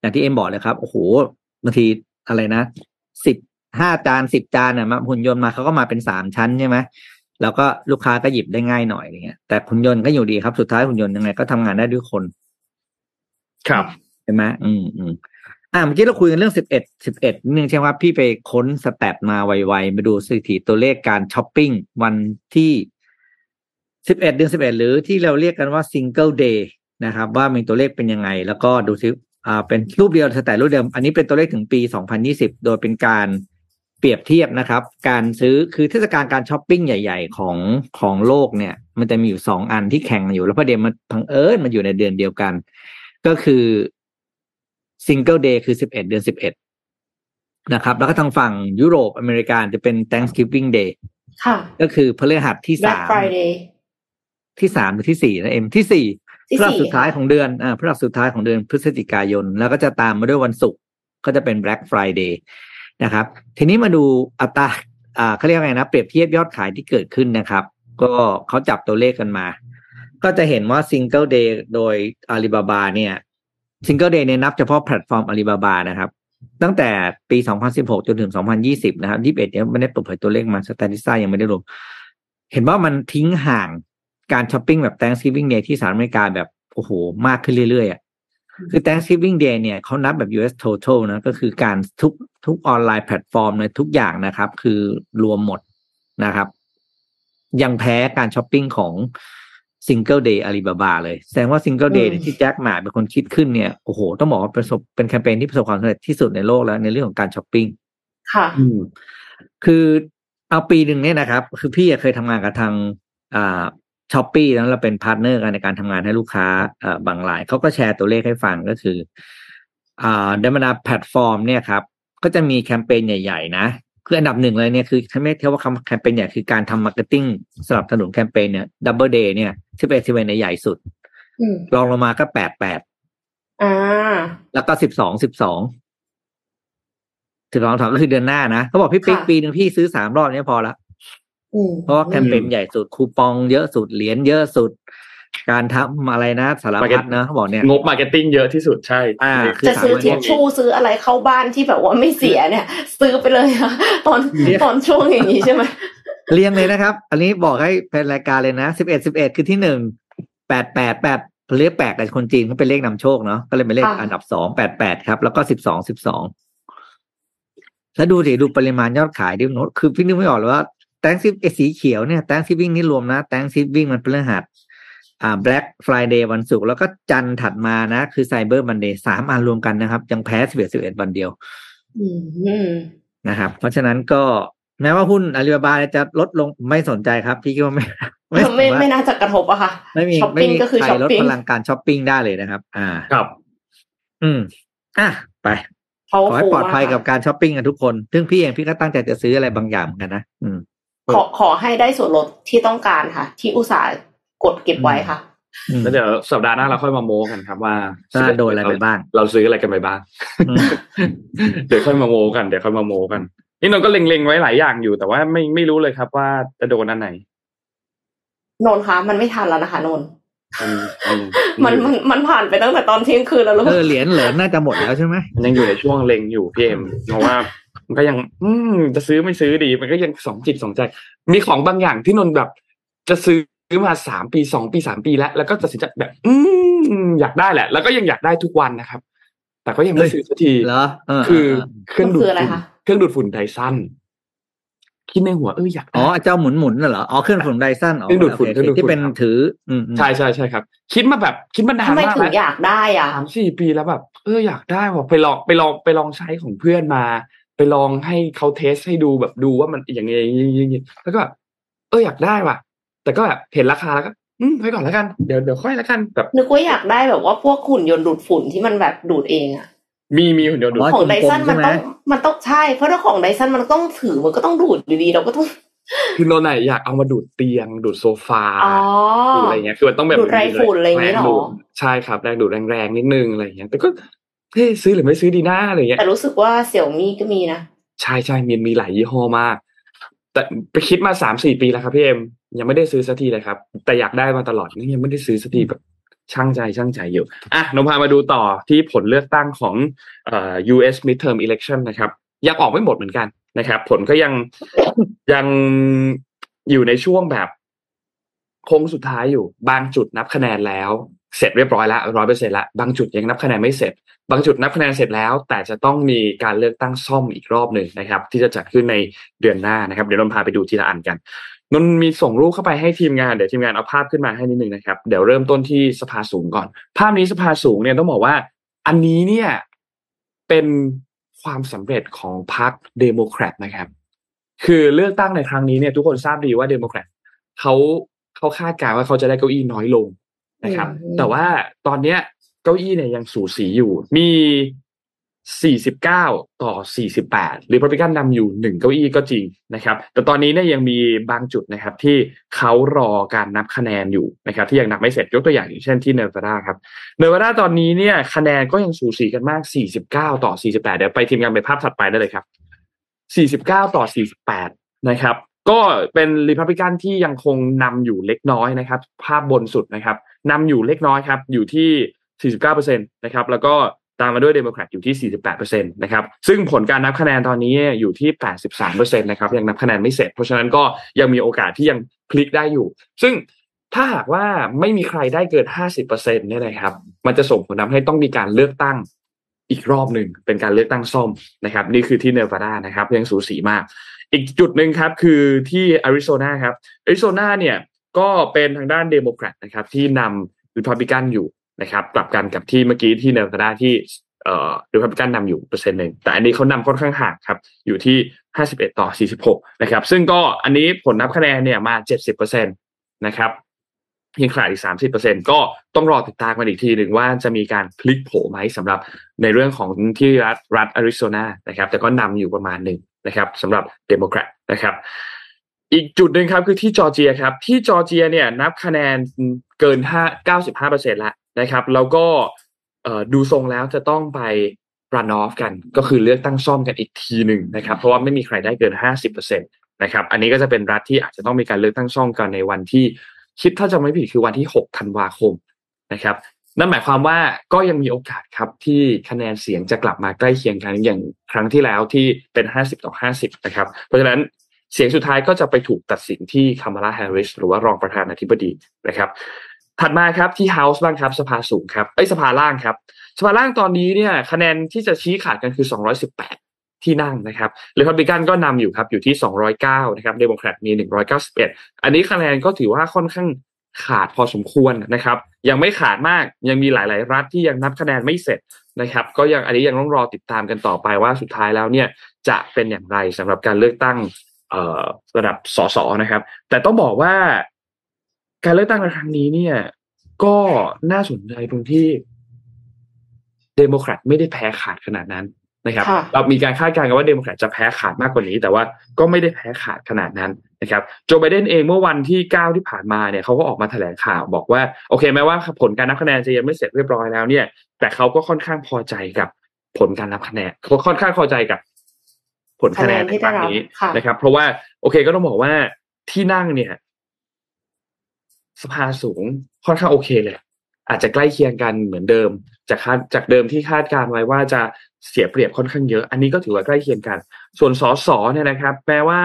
อย่างที่เอ็มบอกเลยครับโอ้โหบางทีอะไรนะสิบห้าจานสิบจานอะมาหุ่นยนต์มาเขาก็มาเป็นสามชั้นใช่ไหมแล้วก็ลูกค้าก็หยิบได้ง่ายหน่อยอย่างเงี้ยแต่หุ่นยนต์ก็อยู่ดีครับสุดท้ายหุ่นยนต์ยังไงก็ทำงานได้ด้วยคน ครับใช่ไหมอืมอืมอ่าเมื่อกี้เราคุยกันเรื่องสิบเอ็ดสิบเอ็ดนึงใช่ไหมว่าพี่ไปค้นสแตทมาไวๆมาดูสถิติตัวเลขการช้อปปิ้งวันที่ สิบเอ็ดเดือนสิบเอ็ดหรือที่เราเรียกกันว่า Single Day นะครับ ว่ามีตัวเลขเป็นยังไง แล้วก็ดูซิอ่าเป็นรูปเดียว stat รูปเดิมอันนี้เป็นตัวเลขถึงปีสองพันยี่สิบโดยเป็นการเปรียบเทียบนะครับ การซื้อคือเทศกาลการช้อปปิ้งใหญ่ ๆ ของของโลกเนี่ย มันจะมีอยู่สองอันที่แข่งกันอยู่ แล้วประเด็นมันบังเอิญมันอยู่ในเดือนเดียวกัน ก็คือ Single Day คือสิบเอ็ดเดือนสิบเอ็ดนะครับ แล้วก็ทางฝั่งยุโรปอเมริกาจะเป็น Thanksgiving Day ค่ะก็คือพฤหัสที่ Black สาม Friday ที่สามหรือที่สี่นะเอ็มที่สี่ที่พฤหัสสี่สุดท้ายของเดือนอ่าพฤหัสสุดท้ายของเดือนพฤศจิกายน แล้วก็จะตามมาด้วยวันศุกร์ก็จะเป็น Black Friday นะครับ ทีนี้มาดูอัตราอ่าเขาเรียกว่าไงนะ เปรียบเทียบยอดขายที่เกิดขึ้นนะครับ ก็เขาจับตัวเลขกันมา ก็จะเห็นว่า Single Day โดยอาลีบาบาเนี่ยSingle Day เนี่ยนับเฉพาะแพลตฟอร์มอาลีบาบานะครับ ตั้งแต่ปี 2016 จนถึง 2020 นะครับ 21เนี่ยไม่ได้เปิดเผยตัวเลขมา Statista ยังไม่ได้รวมเห็นว่ามันทิ้งห่าง การช้อปปิ้งแบบ Thanksgiving Day ที่สหรัฐอเมริกาแบบโอ้โหมากขึ้นเรื่อยๆอะคือ Thanksgiving Day เนี่ยเขานับแบบ US total นะก็คือการทุกทุกออนไลน์แพลตฟอร์มในทุกอย่างนะครับ คือรวมหมดนะครับ ยังแพ้การช้อปปิ้งของ Single Day Alibaba เลย แสดงว่า Single Day เนี่ยที่แจ็คหม่าเป็นคนคิดขึ้นเนี่ยโอ้โหต้องบอกว่าประสบเป็นแคมเปญที่ประสบความสำเร็จที่สุดในโลกแล้วในเรื่องของการช้อปปิ้งค่ะอืมคือเอาปีหนึ่งเนี่ยนะครับ คือพี่เคยทำงานกับทางอ่า ช้อปปี้แล้วเราเป็นพาร์ทเนอร์กันในการทำงานให้ลูกค้าเอ่อบางรายเขาก็แชร์ตัวเลขให้ฟังก็คืออ่าเดมนาแพลตฟอร์มเนี่ยครับ ก็จะมีแคมเปญใหญ่ ๆ นะคืออันดับหนึ่งเลยเนี่ยคือถ้าไม่เทียบว่าแคมเปญใหญ่คือการทำ marketing สนับสนุนแคมเปญเนี่ย double day เนี่ยสิบเอ็ดสิบเอ็ดเนี่ยใหญ่สุดอืมรองลงมาก็แปดแปดอ่าแล้วก็สิบสองสิบสองสิบสองสองก็คือเดือนหน้านะเขาบอกพี่ปิ๊กค่ะปีหนึ่งพี่ซื้อสามรอบเนี้พอละอืม เพราะว่าแคมเปญใหญ่สุดคูปองเยอะสุดเหรียญเยอะสุด การทำอะไรนะสารพัดนะเขาบอกเนี่ยงบ marketing เยอะที่สุดใช่อ่าคือจะซื้อถามว่าทิชชู่ซื้ออะไรเข้าบ้านที่แบบว่าไม่เสียเนี่ย ซื้อไปเลยอะตอนเนี่ยตอนช่วงอย่างนี้ใช่ไหมเรียงเลยนะครับ อันนี้บอกให้เป็นรายการเลยนะสิบเอ็ดสิบเอ็ดคือที่หนึ่งแปดแปดแปดเรียกแปดแต่คนจีนเขาเป็นเลขนำโชคเนาะก็เลยเป็นเลขอันดับสองแปดแปดครับ แล้วก็สิบสองสิบสองแล้วดูสิดูปริมาณยอดขายดิโน้ตคือพี่นึกไม่ออกเลยว่า แตงซิสีเขียวเนี่ยแตงซิวิ่งนี่รวมนะแตงซิวิ่งมันเป็นเรื่องหัสอ่า Black Friday วันศุกร์แล้วก็จันทร์ถัดมานะ คือ Cyber Monday สามอันรวมกันนะครับ ยังแพ้สิบเอ็ดสิบเอ็ดวันเดียวอืมอืมนะครับ เพราะฉะนั้นก็แม้ว่าหุ้นอาลีบาบาจะลดลงไม่สนใจครับ พี่คิดว่าไม่ไม่ไม่ไม่น่าจะกระทบอะค่ะไม่มีช้อปไม่ปิ้งมีก็คือใครช้อปปลดปล่อยพลังการช้อปปิ้งได้เลยนะครับ อ่าครับ อืม อะไปเขาขอให้ปลอดภัยมากกับการช้อปปิ้งกันทุกคน ซึ่งพี่เองพี่ก็ตั้งใจจะซื้ออะไรบางอย่างเหมือนกันนะอืม ขอขอให้ได้ส่วนลดที่ต้องการค่ะ ที่อุตส่าห์กดเก็บไว้ค่ะอืมแล้วเดี๋ยวสัปดาห์หน้าเราค่อยมาโม้กันครับว่าว่าโดนอะไรไปบ้าง เราซื้ออะไรกันไปบ้างอืมเดี๋ยวค่อยมาโม้กันเดี๋ยวค่อยมาโม้กัน นี่นนท์ก็เล็งๆไว้หลายอย่างอยู่แต่ว่าไม่ไม่รู้เลยครับว่าจะโดนอันไหนนนท์คะมันไม่ทันแล้วนะคะนนท์มันมันมันมันมันผ่านไปตั้งแต่ตอนเที่ยงคืนแล้วลูกเออเหรียญเหรียญน่าจะหมดแล้วใช่ไหมมันยังอยู่ในช่วงเล็งอยู่พี่เอ็มเพราะว่า มันก็ยัง อืมจะซื้อไม่ซื้อดี มันก็ยังสองจิตสองใจ มีของบางอย่างที่นนท์แบบ จะซื้อมาสามปีสองปีสามปีแล้ว แล้วก็ตัดสินใจแบบ อืมอยากได้แหละ แล้วก็ยังอยากได้ทุกวันนะครับ แต่ก็ยังไม่ซื้อสักทีเหรอเออคือเออเครื่องมันดูดคืออะไรฝุ่นคะเครื่องดูดฝุ่นไดซันคิดในหัวเอออยากอ๋อได้เจ้าหมุนหมุนน่ะเหรออ๋อเครื่องฝุ่นไดซันอ๋อเครื่องดูดฝุ่นโอเครื่องดูดฝุ่นที่เป็นครับถืออืมอืมใช่ใช่ใช่ครับ คิดมาแบบคิดมานานทำไมมากถึแล้งวอยากได้อะสามสี่ปีแล้วแบบ เอออยากได้ว่ะไปลองไปลองไปลองใช้ของเพื่อนมา ไปลองให้เขาเทสให้ดูแบบดูว่ามันอย่างไงอย่างงี้อย่างงี้แล้วก็แบบเอออยากได้ว่ะ แต่ก็แบบเห็นราคาแล้วก็อืมไว้ก่อนแล้วกันเดี๋ยวเดี๋ยวค่อยแล้วกันแบบนึกว่าอยากได้แบบว่าพวกหุ่นยนต์ดูดฝุ่นที่มันแบบดูดเองอะมีมีหุ่นยนต์ดูดอ๋อของไดซันกลมๆมันใช่ไหมต้องมันต้องใช่ เพราะถ้าของไดซันมันต้องถือมันก็ต้องดูดอยู่ดีเราก็ต้องคือโนนไหนอยากเอามาดูดเตียง ดูดโซฟาอ๋อดูดอะไรเงี้ยคือมันต้องแบบดูดไรฝุ่นอะไรอย่างงี้เหรอแดูดใช่ครับแรงดูดแรงๆนิดนึงอะไรเงี้ยแต่ก็ เฮ้ยซื้อหรือไม่ซื้อดีนะอะไรเงี้ยแต่รู้สึกว่าเสี่ยวมี่ก็มีนะใช่ใช่มีมีหลายยี่ห้อมาก แต่ไปคิดมาสามสี่ปีแล้วครับพี่เอ็มยังไม่ได้ซื้อสักทีเลยครับ แต่อยากได้มาตลอดนี่ยังไม่ได้ซื้อสักทีแบบช่างใจช่างใจอยู่อะนพามาดูต่อที่ผลเลือกตั้งของเอ่อ US midterm election นะครับยังออกไม่หมดเหมือนกันนะครับ ผลก็ยังยังอยู่ในช่วงแบบโค้งสุดท้ายอยู่ บางจุดนับคะแนนแล้ว เสร็จเรียบร้อยแล้วร้อยเปอร์เซ็นต์ละบางจุดยังนับคะแนนไม่เสร็จ บางจุดนับคะแนนเสร็จแล้ว แต่จะต้องมีการเลือกตั้งซ่อมอีกรอบหนึ่งนะครับ ที่จะจัดขึ้นในเดือนหน้านะครับ เดี๋ยวนนพาไปดูทีละอันกันนนมีส่งรูปเข้าไปให้ทีมงานเดี๋ยวทีมงานเอาภาพขึ้นมาให้นิดนึงนะครับเดี๋ยวเริ่มต้นที่สภาสูงก่อน ภาพนี้สภาสูงเนี่ยต้องบอกว่า อันนี้เนี่ยเป็นความสำเร็จของพรรคเดโมแครตนะครับ คือเลือกตั้งในครั้งนี้เนี่ยทุกคนทราบดีว่าเดโมแครตเขาเขาคาดการณ์ว่าเขาจะได้เก้าอี้น้อยลง นะครับอืมแต่ว่าตอนเนี้ยเก้าอี้เนี่ยยังสูสีอยู่ มี 49 ต่อ 48ริพับลิกันนำอยู่หนึ่งเก้าอี้ก็จริงนะครับ แต่ตอนนี้เนี่ยยังมีบางจุดนะครับ ที่เขารอการนับคะแนนอยู่นะครับ ที่ยังนับไม่เสร็จยกตัวอย่างอย่างเช่นที่เนวาดาครับเนวาดาตอนนี้เนี่ยคะแนนก็ยังสูสีกันมาก 49 ต่อ 48 เดี๋ยวไปทีมงานไปภาพถัดไปได้เลยครับ 49 ต่อ 48 นะครับ ก็เป็นริพับลิกันที่ยังคงนำอยู่เล็กน้อยนะครับ ภาพบนสุดนะครับนำอยู่เล็กน้อยครับอยู่ที่ 49%นะครับแล้วก็ตามมาด้วยเดโมแครตอยู่ที่ 48%นะครับ ซึ่งผลการนับคะแนนตอนนี้อยู่ที่ 83%นะครับ ยังนับคะแนนไม่เสร็จ เพราะฉะนั้นก็ยังมีโอกาสที่ยังพลิกได้อยู่ ซึ่งถ้าหากว่าไม่มีใครได้เกิน 50%เนี่ยนะครับ มันจะส่งผลทำให้ต้องมีการเลือกตั้งอีกรอบหนึ่งเป็นการเลือกตั้งซ่อมนะครับ นี่คือที่เนวาดานะครับ ยังสูสีมาก อีกจุดหนึ่งครับคือที่อาริโซนาครับอาริโซนาเนี่ยก็เป็นทางด้านเดโมแครตนะครับที่นำริพับลิกันอยู่นะครับกลับกันกับที่เมื่อกี้ที่เนวาดาที่เอ่อริพับลิกันนำอยู่เปอร์เซ็นต์หนึ่งแต่อันนี้เขานำค่อนข้างห่างครับอยู่ที่ 51 ต่อ 46 นะครับ ซึ่งก็อันนี้ผลนับคะแนนเนี่ยมา 70%นะครับยังขาดอีก 30%ก็ต้องรอติดตามกันอีกทีหนึ่งว่าจะมีการพลิกโผไหมสำหรับในเรื่องของที่รัฐรัฐอาริโซนานะครับ แต่ก็นำอยู่ประมาณหนึ่ง นะครับสำหรับเดโมแครตนะครับ อีกจุดหนึ่งครับคือที่จอร์เจียครับ ที่จอร์เจียเนี่ยนับคะแนนเกิน 95เปอร์เซ็นต์แล้วนะครับ แล้วก็ดูทรงแล้วจะต้องไป run-off กันก็คือเลือกตั้งซ่อมกันอีกทีหนึ่งนะครับ เพราะว่าไม่มีใครได้เกิน 50เปอร์เซ็นต์นะครับ อันนี้ก็จะเป็นรัฐที่อาจจะต้องมีการเลือกตั้งซ่อมกันในวันที่คิดถ้าจะไม่ผิดคือวันที่ 6 ธันวาคมนะครับ นั่นหมายความว่าก็ยังมีโอกาสครับที่คะแนนเสียงจะกลับมาใกล้เคียงกันอย่างครั้งที่แล้วที่เป็น 50 ต่อ 50 นะครับ เพราะฉะนั้นเสียงสุดท้ายก็จะไปถูกตัดสินที่คามาลาแฮร์ริสหรือว่ารองประธานาธิบดีนะครับ ถัดมาครับที่ House บ้างครับสภาสูงครับไอ้สภาล่างครับ สภาล่างตอนนี้เนี่ยคะแนนที่จะชี้ขาดกันคือ 218 ที่นั่งนะครับเรพับลิกันก็นำอยู่ครับอยู่ที่ 209 นะครับเดโมแครตมี 191 อันนี้คะแนนก็ถือว่าค่อนข้าง ขาดพอสมควรนะครับ ยังไม่ขาดมากยังมีหลาย ๆ รัฐที่ยังนับคะแนนไม่เสร็จนะครับ ก็ยังอันนี้ยังต้องรอติดตามกันต่อไปว่าสุดท้ายแล้วเนี่ยจะเป็นอย่างไรสำหรับการเลือกตั้งระดับสสนะครับ แต่ต้องบอกว่าการเลือกตั้งในครั้งนี้เนี่ย ก็น่าสนใจตรงที่เดโมแครตไม่ได้แพ้ขาดขนาดนั้น นะครับค่ะเรามีการคาดการณ์กันว่าเดโมแครตจะแพ้ขาดมากกว่านี้ แต่ว่าก็ไม่ได้แพ้ขาดขนาดนั้นนะครับโจไบเดนเองเมื่อวันที่เก้าที่ผ่านมาเนี่ยเขาก็ออกมาแถลงข่าวบอกว่าโอเคแม้ว่าผลการนับคะแนนจะยังไม่เสร็จเรียบร้อยแล้วเนี่ย แต่เขาก็ค่อนข้างพอใจกับผลการนับคะแนนเขาค่อนข้างพอใจกับ ผลคะแนนในครั้งนี้ค่ะนะครับ เพราะว่าโอเคก็ต้องบอกว่าที่นั่งเนี่ย สภาสูงค่อนข้างโอเคเลยอาจจะใกล้เคียงกันเหมือนเดิม จากคาดจากเดิมที่คาดการไว้ว่าจะ เสียเปรียบค่อนข้างเยอะ อันนี้ก็ถือว่าใกล้เคียงกัน ส่วนสสเนี่ยนะครับแม้ว่า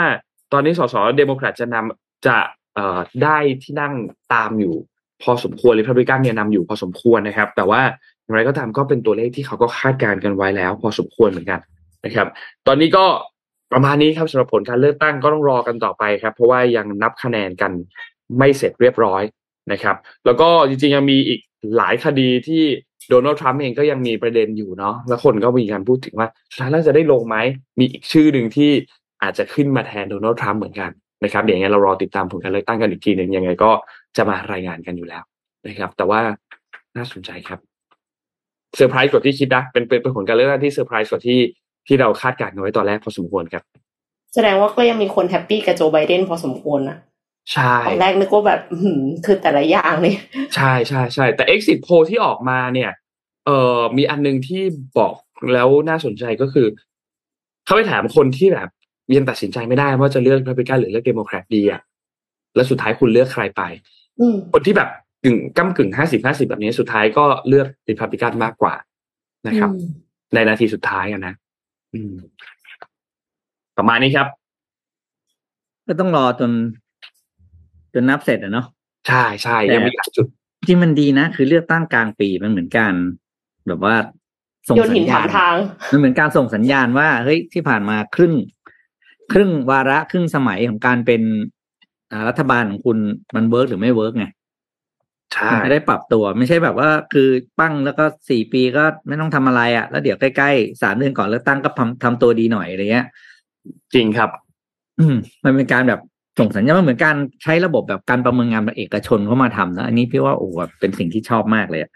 ตอนนี้สสเดโมแครตจะนำจะเอ่อได้ที่นั่งตามอยู่ พอสมควรริพับลิกันเนี่ยนำอยู่พอสมควรนะครับ แต่ว่าอย่างไรก็ตามก็เป็นตัวเลขที่เขาก็คาดการณ์กันไว้แล้ว พอสมควรเหมือนกันนะครับ ตอนนี้ก็ประมาณนี้ครับสำหรับผลการเลือกตั้งก็ต้องรอกันต่อไปครับ เพราะว่ายังนับคะแนนกันไม่เสร็จเรียบร้อยนะครับ แล้วก็จริงๆยังมีอีก หลายคดีที่โดนัลด์ทรัมป์เองก็ยังมีประเด็นอยู่เนาะแล้วคนก็มีการพูดถึงว่าสุดท้ายแล้วจะได้ลงไหมมีอีกชื่อหนึ่งที่อาจจะขึ้นมาแทนโดนัลด์ทรัมป์เหมือนกันนะครับเดี๋ยวยังไงเรารอติดตามผลการเลือกตั้งกันอีกทีหนึ่งยังไงก็จะมารายงานกันอยู่แล้วนะครับ แต่ว่าน่าสนใจครับเซอร์ไพรส์กว่าที่คิดนะเป็นเป็นผลการเลือกตั้งที่เซอร์ไพรส์กว่าที่ที่เราคาดการณ์ไว้ตอนแรกพอสมควรครับ แสดงว่าก็ยังมีคน happy กับโจไบเดนพอสมควรนะ ใช่ตอนแรกนึกว่าแบบอื้อหือคือแต่ละอย่างเนี่ยใช่ใช่ใช่แต่ exit poll ที่ออกมาเนี่ย เอ่อมีอันหนึงที่บอกแล้วน่าสนใจก็คือเขาไปถามคนที่แบบยังตัดสินใจไม่ได้ว่าจะเลือก Republican หรือเลือก Democrat ดีอะแล้วสุดท้ายคุณเลือกใครไปอืมคนที่แบบกึ่งก้ากึ่งห้าสิบห้าสิบแบบนี้สุดท้ายก็เลือกริพับลิกันมากกว่านะครับอืมในนาทีสุดท้ายอะนะอืมประมาณนี้ครับ ก็ต้องรอจน จนนับเสร็จอะเนาะใช่ใช่ยังมีหลายจุดจริงมันดีนะ คือเลือกตั้งกลางปีมันเหมือนการแบบว่าส่งสัญญาณโยนหินถามทางมันเหมือนการส่งสัญญาณว่าเฮ้ยที่ผ่านมาครึ่ง ครึ่งวาระครึ่งสมัยของการเป็นอ่ารัฐบาลของคุณมัน work หรือไม่ work ไงใช่มันจะได้ปรับตัวไม่ใช่แบบว่า คือปั้งแล้วก็สี่ปีก็ไม่ต้องทำอะไรอะ่ะ แล้วเดี๋ยวใกล้ๆสามเดือนก่อนเลือกตั้งก็ทำทำตัวดีหน่อยอะไรเงี้ย จริงครับ อืมมันเป็นการแบบ ส่งสัญญาณมันเหมือนการใช้ระบบแบบการประเมินงานแบบเอกชนเข้ามาทำนะ อันนี้พี่ว่าโอ้โหแบบเป็นสิ่งที่ชอบมากเลยอะ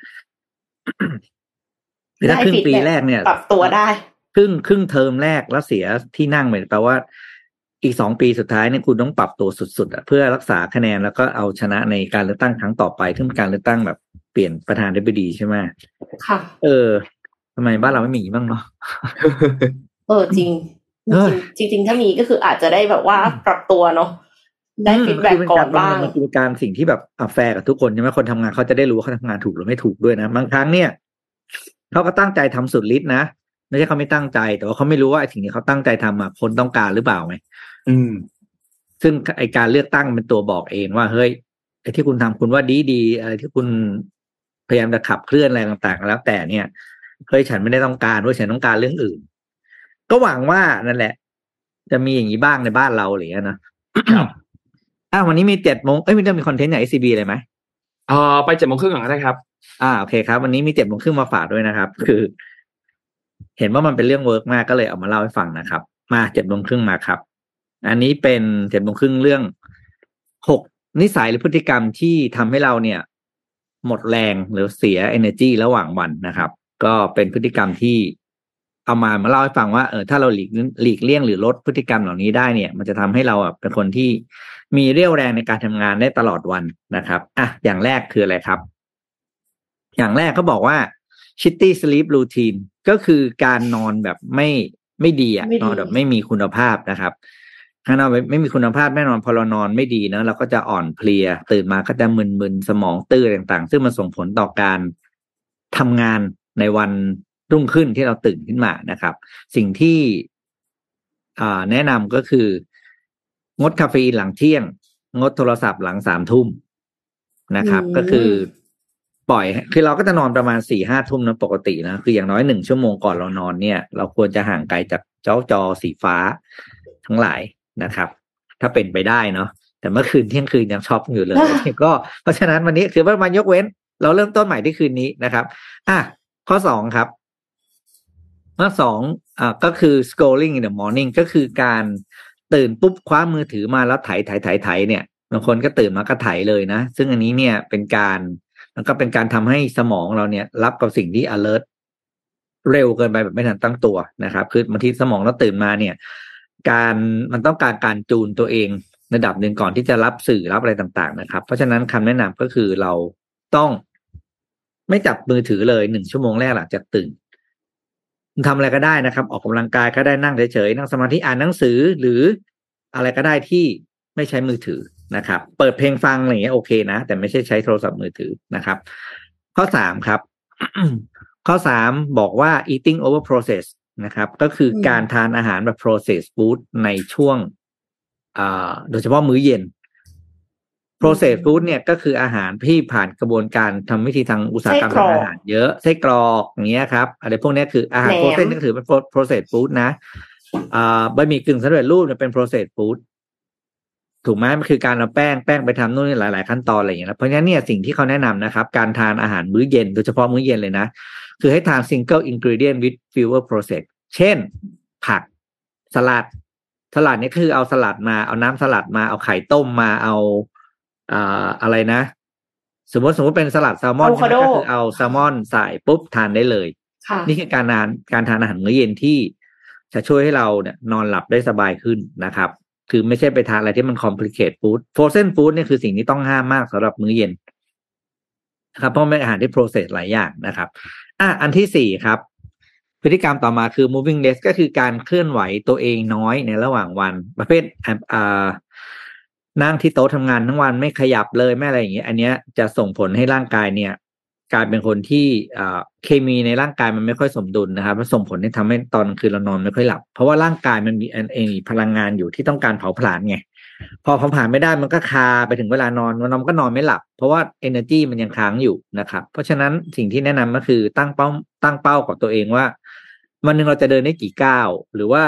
คือถ้าครึ่งปีแรกเนี่ยปรับตัวได้ ครึ่งครึ่งเทอมแรกแล้วเสียที่นั่งไปแปลว่า อีกสองปีสุดท้ายเนี่ยคุณต้องปรับตัวสุดๆอะเพื่อรักษาคะแนนแล้วก็เอาชนะในการเลือกตั้งครั้งต่อไปซึ่งเป็นการเลือกตั้งแบบเปลี่ยนประธานาธิบดีใช่ไหมค่ะ เออทำไมบ้านเราไม่มีอย่างนี้บ้างเนาะเออจริงเออจริงจริงๆถ้ามีก็คืออาจจะได้แบบว่าปรับตัวเนาะ ได้ feedback คืนก่อนบ้างมันคือการสิ่งที่แบบอะแฟร์กับทุกคนใช่ไหมคนทำงานเขาจะได้รู้ว่าเขาทำงานถูกหรือไม่ถูกด้วยนะบางครั้งเนี่ยเขาก็ตั้งใจทำสุดฤทธิ์นะไม่ใช่เขาไม่ตั้งใจ แต่ว่าเขาไม่รู้ว่าไอ้สิ่งที่เขาตั้งใจทำอะคนต้องการหรือเปล่าไงอืม ซึ่งไอ้การเลือกตั้งเป็นตัวบอกเองว่าเฮ้ยไอ้ที่คุณทำคุณว่าดีดีๆอะไรที่คุณพยายามจะขับเคลื่อนอะไรต่างๆ แล้วแต่เนี่ยเฮ้ยฉันไม่ได้ต้องการว่าฉันต้องการเรื่องอื่น ก็หวังว่านั่นแหละ จะมีอย่างนี้บ้างในบ้านเราอะไรอย่างเงี้ยนะ อ้าววันนี้มีเจ็ดโมงเอ้ยมีต้องมี content อย่าง SCB อะไรไหมเอ่อไปเจ็ดโมงครึ่งก่อนก็ได้ครับ อ่าโอเคครับ วันนี้มีเจ็ดโมงครึ่งมาฝากด้วยนะครับ คือ เห็นว่ามันเป็นเรื่อง work มากก็เลยเอามาเล่าให้ฟังนะครับ มาเจ็ดโมงครึ่งมาครับ อันนี้เป็นเจ็ดโมงครึ่งเรื่องหกนิสัยหรือพฤติกรรมที่ทำให้เราเนี่ย หมดแรงหรือเสีย energy ระหว่างวันนะครับ ก็เป็นพฤติกรรมที่เอามามาเล่าให้ฟังว่าเออถ้าเราหลีกหลีกเลี่ยงหรือลดพฤติกรรมเหล่านี้ได้เนี่ย มันจะทำให้เราอะเป็นคนที่ มีเรี่ยวแรงในการทำงานได้ตลอดวันนะครับอะอย่างแรกคืออะไรครับ อย่างแรกเขาบอกว่า shitty sleep routine ก็คือการนอนแบบไม่ไม่ดีอะไม่ดีนอนแบบไม่มีคุณภาพนะครับถ้านอนไม่ไม่มีคุณภาพแน่นอนพอเรานอนไม่ดีเนอะเราก็จะอ่อนเพลีย ตื่นมาก็จะมึนๆสมองตื้อต่างๆ ซึ่งมันส่งผลต่อการทำงานในวันรุ่งขึ้นที่เราตื่นขึ้นมานะครับ สิ่งที่อ่าแนะนำก็คือ งดคาเฟอีนหลังเที่ยง งดโทรศัพท์หลังสามทุ่มนะครับอืมก็คือปล่อยให้คือเราก็จะนอนประมาณสี่ห้าทุ่มนะปกตินะ คืออย่างน้อยหนึ่งชั่วโมงก่อนเรานอนเนี่ย เราควรจะห่างไกลจากจอจอสีฟ้าทั้งหลายนะครับ ถ้าเป็นไปได้เนาะแต่เมื่อคืนเที่ยงคืนยังช็อปอยู่เลย ก็เพราะฉะนั้นวันนี้คือว่ามันยกเว้น เราเริ่มต้นใหม่ที่คืนนี้นะครับ อะข้อสองครับข้อสองอ่าก็คือ scrolling in the morning ก็คือการ ตื่นปุ๊บคว้ามือถือมาแล้วไถไถไถไถเนี่ยบางคนก็ตื่นมาก็ไถเลยนะ ซึ่งอันนี้เนี่ยเป็นการมันก็เป็นการทำให้สมองเราเนี่ย รับกับสิ่งที่ alert เร็วเกินไปแบบไม่ทันตั้งตัวนะครับ คือบางทีสมองเราตื่นมาเนี่ย การมันต้องการการจูนตัวเองระดับหนึ่งก่อนที่จะรับสื่อรับอะไรต่าง ๆ นะครับ เพราะฉะนั้นคำแนะนำก็คือเราต้องไม่จับมือถือเลยหนึ่งชั่วโมงแรกหลังจากตื่น ทำอะไรก็ได้นะครับ ออกกำลังกายก็ได้นั่งเฉยๆนั่งสมาธิอ่านหนังสือหรืออะไรก็ได้ที่ไม่ใช้มือถือนะครับ เปิดเพลงฟังอะไรอย่างเงี้ยโอเคนะ แต่ไม่ใช่ใช้โทรศัพท์มือถือนะครับ ข้อสามครับ ข้อสามบอกว่า eating over process นะครับ ก็คืออมการทานอาหารแบบ processed food ในช่วงอ่าโดยเฉพาะมื้อเย็น processed food เนี่ยก็คืออาหารที่ผ่านกระบวนการทำวิธีทางอุตสาหกรรมไส้กรอกทางอาหารเยอะไส้กรอกอย่างเงี้ยครับอะไรพวกเนี้ยคืออาหารแหนม processed นี่ก็ถือเป็น processed food นะอ่าบะหมี่กึ่งสำเร็จรูปเนี่ยเป็น processed food ถูกไหมมันคือการเอาแป้งแป้งไปทำนู่นนี่หลาย ๆ ขั้นตอนอะไรอย่างเงี้ยนะเพราะฉะนั้นเนี่ยสิ่งที่เขาแนะนำนะครับ การทานอาหารมื้อเย็นโดยเฉพาะมื้อเย็นเลยนะ คือให้ทาน single ingredient with fewer process เช่น ผักสลัดสลัดนี่คือเอาสลัดมาเอาน้ำสลัดมาเอาไข่ต้มมาเอา อ่าอะไรนะ สมมติสมมติเป็นสลัดแซลมอนใช่ไหม Avocado ก็คือเอาแซลมอนใส่ปุ๊บทานได้เลยค่ะนี่คือการทานการทานอาหารมื้อเย็นที่จะช่วยให้เราเนี่ยนอนหลับได้สบายขึ้นนะครับ คือไม่ใช่ไปทานอะไรที่มัน complicate food frozen food เนี่ยคือสิ่งที่ต้องห้ามมากสำหรับมื้อเย็นนะครับเพราะมันเป็นอาหารที่ process หลายอย่างนะครับ อะอันที่สี่ครับ พฤติกรรมต่อมาคือ moving less ก็คือการเคลื่อนไหวตัวเองน้อยในระหว่างวัน ประเภทอ่าอ่า นั่งที่โต๊ะทำงานทั้งวันไม่ขยับเลยไม่อะไรอย่างเงี้ยอันเนี้ยจะส่งผลให้ร่างกายเนี่ย กลายเป็นคนที่เคมีในร่างกายมันไม่ค่อยสมดุลนะครับมันส่งผลให้ทำให้ตอนกลางคืนเรานอนไม่ค่อยหลับ เพราะว่าร่างกายมันมีอันเองพลังงานอยู่ที่ต้องการเผาผลาญไงพอเผาผลาญไม่ได้มันก็คาไปถึงเวลานอนนอนก็นอนไม่หลับ เพราะว่า energy มันยังค้างอยู่นะครับ เพราะฉะนั้นสิ่งที่แนะนำก็คือตั้งเป้าตั้งเป้ากับตัวเองว่าวันหนึ่งเราจะเดินได้กี่ก้าวหรือว่า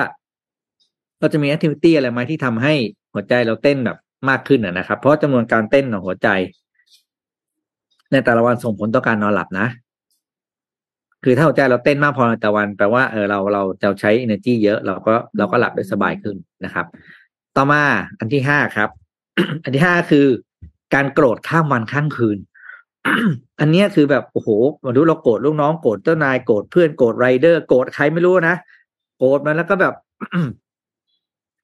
เราจะมีแอคทิวิตี้อะไรไหมที่ทำให้หัวใจเราเต้นแบบ มากขึ้นนะครับ เพราะจำนวนการเต้นของหัวใจ ในแต่ละวันส่งผลต่อการนอนหลับนะ คือถ้าหัวใจเราเต้นมากพอในแต่วันแปลว่าเออเราเราจะใช้ energy เยอะเราก็เราก็หลับได้สบายขึ้นนะครับ ต่อมาอันที่ห้าครับ อันที่ห้าคือ การโกรธข้ามวันข้ามคืน อันนี้คือแบบโอ้โหมาดูเราโกรธลูกน้องโกรธเจ้านายโกรธเพื่อนโกรธไรเดอร์โกรธใครไม่รู้นะโกรธมันแล้วก็แบบ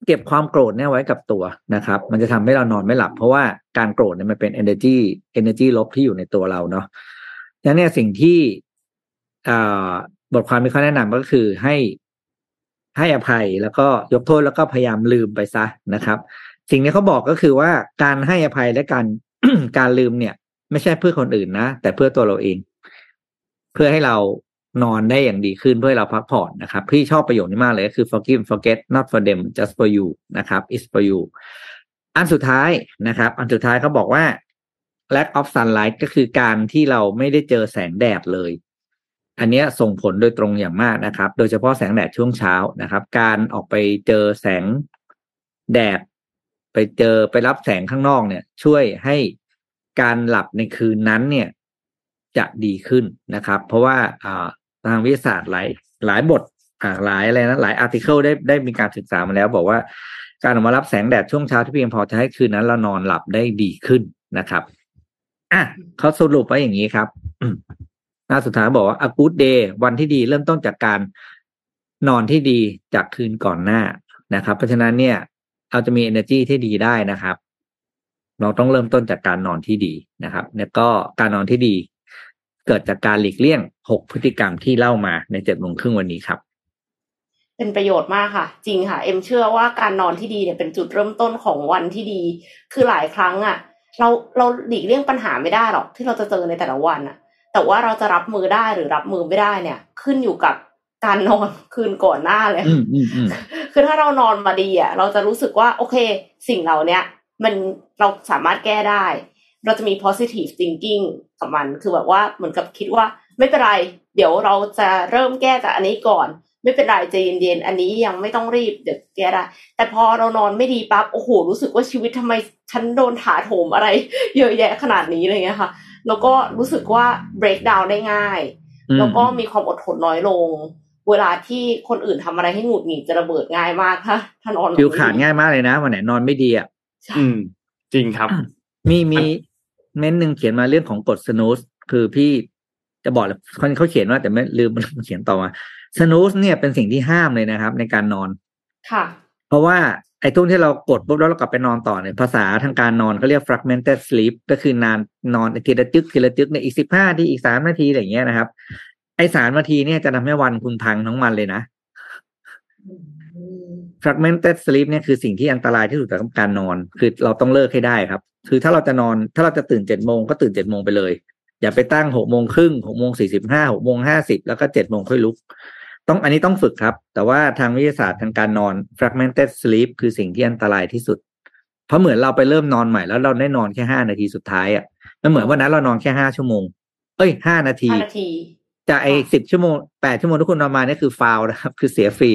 เก็บความโกรธเนี่ยไว้กับตัวนะครับ มันจะทำให้เรานอนไม่หลับ เพราะว่าการโกรธเนี่ยมันเป็น energy energy ลบที่อยู่ในตัวเราเนาะดังนั้นเนี่ยสิ่งที่บทความมีข้อแนะนำก็คือให้ให้อภัยแล้วก็ยกโทษแล้วก็พยายามลืมไปซะนะครับ สิ่งที่เขาบอกก็คือว่าการให้อภัยและการการลืมเนี่ย ไม่ใช่เพื่อคนอื่นนะแต่เพื่อตัวเราเอง เพื่อให้เรา นอนได้อย่างดีขึ้นเพื่อเราพักผ่อนนะครับ พี่ชอบประโยคนี้มากเลยก็คือ forgive forget not for them just for you นะครับ is for you อันสุดท้ายนะครับ อันสุดท้ายเขาบอกว่า lack of sunlight ก็คือการที่เราไม่ได้เจอแสงแดดเลย อันเนี้ยส่งผลโดยตรงอย่างมากนะครับ โดยเฉพาะแสงแดดช่วงเช้านะครับ การออกไปเจอแสงแดดไปเจอไปรับแสงข้างนอกเนี่ย ช่วยให้การหลับในคืนนั้นเนี่ยจะดีขึ้นนะครับ เพราะว่า ทางวิทยาศาสตร์หลายหลายบทอ่าหลายอะไรนะหลายอาร์ติเคิลได้ได้มีการศึกษามาแล้ว บอกว่าการออกมารับแสงแดดช่วงเช้าที่เพียงพอจะให้คืนนั้น เรานอนหลับได้ดีขึ้นนะครับอะเขาสรุปไว้อย่างนี้ครับหน้าสุดท้ายบอกว่า a good day วันที่ดีเริ่มต้นจากการนอนที่ดีจากคืนก่อนหน้านะครับ เพราะฉะนั้นเนี่ยเราจะมี energy ที่ดีได้นะครับ เราต้องเริ่มต้นจากการนอนที่ดีนะครับ แล้วก็การนอนที่ดี เกิดจากการหลีกเลี่ยงหกพฤติกรรมที่เล่ามาในเจ็ดโมงครึ่งวันนี้ครับ เป็นประโยชน์มากค่ะ จริงค่ะ เอ็มเชื่อว่าการนอนที่ดีเนี่ยเป็นจุดเริ่มต้นของวันที่ดี คือหลายครั้งอะ เราเราหลีกเลี่ยงปัญหาไม่ได้หรอกที่เราจะเจอในแต่ละวันอะ แต่ว่าเราจะรับมือได้หรือรับมือไม่ได้เนี่ย ขึ้นอยู่กับการนอนคืนก่อนหน้าเลยอืมอืมอืมคือถ้าเรานอนมาดีอะ เราจะรู้สึกว่า โอเค สิ่งเหล่าเนี้ยมันเราสามารถแก้ได้ เราจะมี positive thinking กับมัน คือแบบว่าเหมือนกับคิดว่า ไม่เป็นไร เดี๋ยวเราจะเริ่มแก้จากอันนี้ก่อน ไม่เป็นไรใจเย็นๆ อันนี้ยังไม่ต้องรีบเดี๋ยวแก้ได้ แต่พอเรานอนไม่ดีปั๊บ โอ้โห รู้สึกว่าชีวิตทำไมฉันโดนถาโถมอะไร เยอะแยะขนาดนี้อะไรเงี้ยค่ะ แล้วก็รู้สึกว่า break down ได้ง่ายอืมแล้วก็มีความอดทนน้อยลง เวลาที่คนอื่นทำอะไรให้หงุดหงิดจะระเบิดง่ายมากค่ะถ้านอนฟิวขาดง่ายมากเลยนะวันไหนนอนไม่ดีอะใช่อืม จริงครับ มีมี เม้นต์หนึ่งเขียนมาเรื่องของกฎสนูสคือพี่จะบอกเลยคนเขาเขียนว่าแต่ไม่ลืมมันเขียนต่อมาสนูสเนี่ยเป็นสิ่งที่ห้ามเลยนะครับ ในการนอนค่ะ เพราะว่าไอ้ตุ้นที่เรากดปุ๊บแล้วเรากลับไปนอนต่อเนี่ยภาษาทางการนอนเขาเรียก fragmented sleep ก็คือนานนอนทีละจึกทีละจึกในยอีกสิบห้าทีอีกสามนาทีอะไรอย่างเงี้ยนะครับ ไอ้สามนาทีเนี่ยจะทำให้วันคุณพังทั้งวันเลยนะ fragmented sleep เนี่ยคือสิ่งที่อันตรายที่สุดสำหรับการนอน คือเราต้องเลิกให้ได้ครับ คือถ้าเราจะนอนถ้าเราจะตื่นเจ็ดโมงก็ตื่นเจ็ดโมงไปเลย อย่าไปตั้งหกโมงครึ่งหกโมงสี่สิบห้าหกโมงห้าสิบแล้วก็เจ็ดโมงค่อยลุก ต้องอันนี้ต้องฝึกครับ แต่ว่าทางวิทยาศาสตร์ทางการนอน fragmented sleep คือสิ่งที่อันตรายที่สุด เพราะเหมือนเราไปเริ่มนอนใหม่แล้วเราได้นอนแค่ห้านาทีสุดท้ายอะมันเหมือนวันนั้นเรานอนแค่ห้าชั่วโมง เอ้ยห้านาทีห้านาทีจากไอ้สิบชั่วโมงแปดชั่วโมงที่คุณนอนมาเนี่ยคือฟาวนะครับ คือเสียฟรี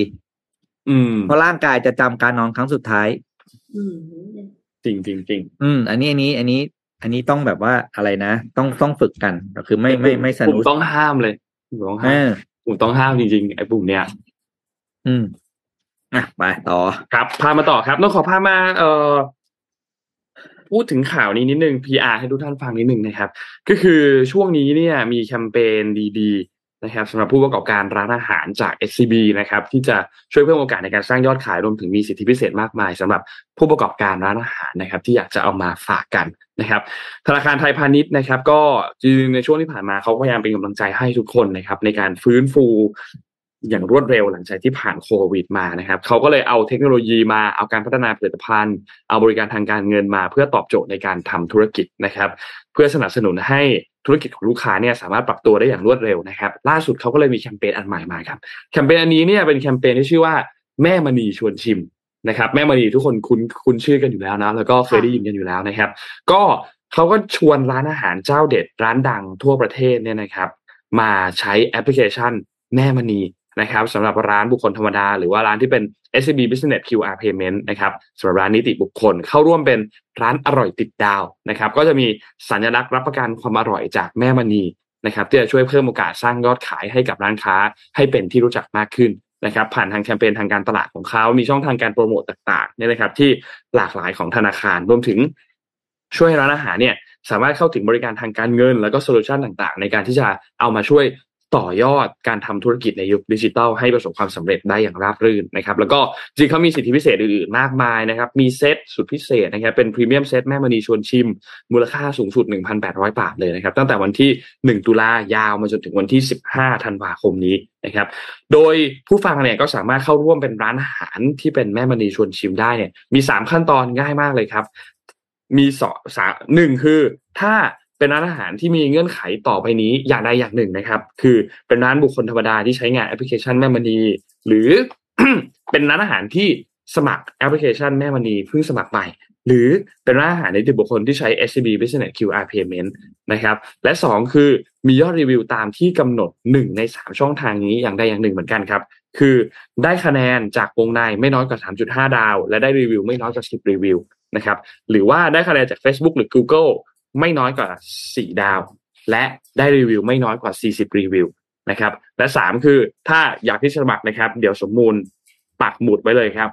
อืมเพราะร่างกายจะจำการนอนครั้งสุดท้าย อืม จริงจริงจริงอืม อันนี้อันนี้อันนี้ อันนี้ต้องแบบว่าอะไรนะ ต้องต้องฝึกกันคือไม่ไม่ไม่สผมนุกต้องห้ามเลยผมต้องเอห้ามอผมต้องห้ามจริงๆไอ้ปุ่มเนี้ยอืมอะไปต่อครับ พามาต่อครับต้องขอพามาเอ่อพูดถึงข่าวนี้นิดนึง PR ให้ทุกท่านฟังนิดนึงนะครับ ก็คือช่วงนี้เนี่ย มีแคมเปญดีๆ นะครับสำหรับผู้ประกอบการร้านอาหารจาก SCB นะครับที่จะช่วยเพิ่มโอกาสในการสร้างยอดขายรวมถึงมีสิทธิพิเศษมากมายสำหรับผู้ประกอบการร้านอาหารนะครับ ที่อยากจะเอามาฝากกันนะครับ ธนาคารไทยพาณิชย์นะครับ ก็จริงในช่วงที่ผ่านมาเขาพยายามเป็นกำลังใจให้ทุกคนนะครับ ในการฟื้นฟูอย่างรวดเร็วหลังจากที่ผ่านโควิดมานะครับเขาก็เลยเอาเทคโนโลยีมาเอาการพัฒนาผลิตภัณฑ์ เอาบริการทางการเงินมา เพื่อตอบโจทย์ในการทำธุรกิจนะครับ เพื่อสนับสนุนให้ ธุรกิจของลูกค้าเนี่ยสามารถปรับตัวได้อย่างรวดเร็วนะครับ ล่าสุดเขาก็เลยมีแคมเปญอันใหม่มาครับแคมเปญอันนี้เนี่ยเป็นแคมเปญที่ชื่อว่าแม่มณีชวนชิมนะครับ แม่มณีทุกคนคุ้นคุ้นชื่อกันอยู่แล้วนะแล้วก็เคยได้ยินกันอยู่แล้วนะครับ ก็เขาก็ชวนร้านอาหารเจ้าเด็ดร้านดังทั่วประเทศเนี่ยนะครับ มาใช้แอปพลิเคชันแม่มณี นะครับสำหรับร้านบุคคลธรรมดา หรือว่าร้านที่เป็น SCB Business QR Payment นะครับสำหรับร้านนิติบุคคลเข้าร่วมเป็นร้านอร่อยติดดาวนะครับ ก็จะมีสัญลักษณ์รับประกันความอร่อยจากแม่มณีนะครับที่จะช่วยเพิ่มโอกาสสร้างยอดขายให้กับร้านค้า ให้เป็นที่รู้จักมากขึ้นนะครับ ผ่านทางแคมเปญทางการตลาดของเขา มีช่องทางการโปรโมตต่างๆเนี่ยนะครับ ที่หลากหลายของธนาคารรวมถึงช่วยร้านอาหารเนี่ยสามารถเข้าถึงบริการทางการเงิน แล้วก็โซลูชันต่างๆ ในการที่จะเอามาช่วย ต่อยอดการทำธุรกิจในยุคดิจิทัลให้ประสบความสำเร็จได้อย่างราบรื่นนะครับ แล้วก็จริงเขามีสิทธิพิเศษอื่นๆมากมายนะครับ มีเซตสุดพิเศษนะครับเป็นพรีเมียมเซตแม่มณีชวนชิม มูลค่าสูงสุด 1,800 บาทเลยนะครับ ตั้งแต่วันที่ 1 ตุลายาวมาจนถึงวันที่ 15 ธันวาคมนี้นะครับ โดยผู้ฟังเนี่ยก็สามารถเข้าร่วมเป็นร้านอาหารที่เป็นแม่มณีชวนชิมได้เนี่ยมี 3 ขั้นตอนง่ายมากเลยครับ มีสองสามหนึ่งคือถ้า เป็นร้านอาหารที่มีเงื่อนไขต่อไปนี้อย่างใดอย่างหนึ่งนะครับ คือเป็นร้านบุคคลธรรมดาที่ใช้งานแอปพลิเคชันแม่มณีหรือเป็นร้านอาหารที่สมัครแอปพลิเคชันแม่มณีเพิ่งสมัครใหม่หรือเป็นร้านอาหารในติบุคคลที่ใช้ SCB Business QR Payment นะครับ และสองคือมียอดรีวิวตามที่กำหนดหนึ่งในสามช่องทางนี้อย่างใดอย่างหนึ่งเหมือนกันครับ คือได้คะแนนจากวงในไม่น้อยกว่า 3.5 ดาว และได้รีวิวไม่น้อยกว่า 10 รีวิวนะครับ หรือว่าได้คะแนนจาก Facebook หรือ Google ไม่น้อยกว่า 4 ดาว และได้รีวิวไม่น้อยกว่า 40 รีวิวนะครับและ 3 คือถ้าอยากที่จะสมัครนะครับ เดี๋ยวสมมูลปักหมุดไว้เลยครับ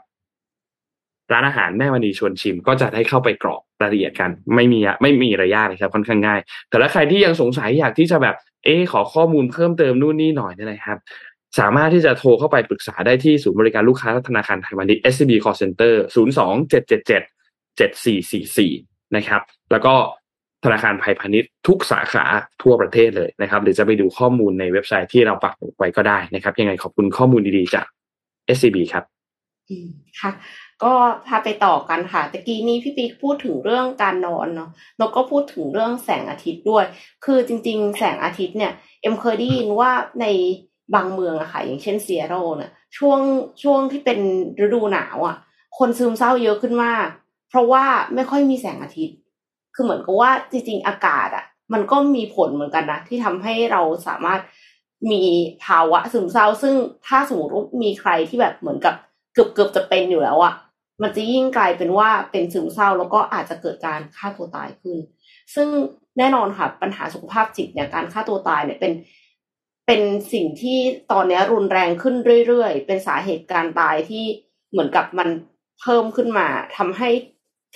ร้านอาหารแม่มณีชวนชิม ก็จะได้เข้าไปกรอกรายละเอียดกัน ไม่มีไม่มีระยะเลยครับค่อนข้างง่าย แต่ถ้าใครที่ยังสงสัยอยากที่จะแบบ เอ๊ขอข้อมูลเพิ่มเติมนู่นนี่หน่อยนี่นะครับสามารถที่จะโทรเข้าไปปรึกษาได้ที่ศูนย์บริการลูกค้าธนาคารไทยพาณิชย์ SCB Call Center 02 777 7444 นะครับ แล้วก็ ธนาคารไทยพาณิชย์ทุกสาขาทั่วประเทศเลยนะครับ หรือจะไปดูข้อมูลในเว็บไซต์ที่เราปักไว้ก็ได้นะครับ ยังไงขอบคุณข้อมูลดีๆจาก SCB ครับอืมค่ะก็พาไปต่อกันค่ะตะกี้นี้พี่ปิ๊กพูดถึงเรื่องการนอนเนาะแล้วก็พูดถึงเรื่องแสงอาทิตย์ด้วย คือจริง ๆ แสงอาทิตย์เนี่ย เอ็มเคยได้ยินว่าในบางเมืองอะค่ะ อย่างเช่นเซียโรเนี่ยช่วงช่วงที่เป็นฤดูหนาวอะคนซึมเศร้าเยอะขึ้นมาก เพราะว่าไม่ค่อยมีแสงอาทิตย์ คือเหมือนกับว่าจริง ๆ อากาศอะมันก็มีผลเหมือนกันนะ ที่ทำให้เราสามารถมีภาวะซึมเศร้า ซึ่งถ้าสมมติว่ามีใครที่แบบเหมือนกับเกือบเกือบจะเป็นอยู่แล้วอะมันจะยิ่งกลายเป็นว่าเป็นซึมเศร้า แล้วก็อาจจะเกิดการฆ่าตัวตายขึ้น ซึ่งแน่นอนค่ะปัญหาสุขภาพจิตเนี่ยการฆ่าตัวตายเนี่ยเป็นเป็นสิ่งที่ตอนนี้รุนแรงขึ้นเรื่อยๆ เป็นสาเหตุการตายที่เหมือนกับมันเพิ่มขึ้นมาทำให้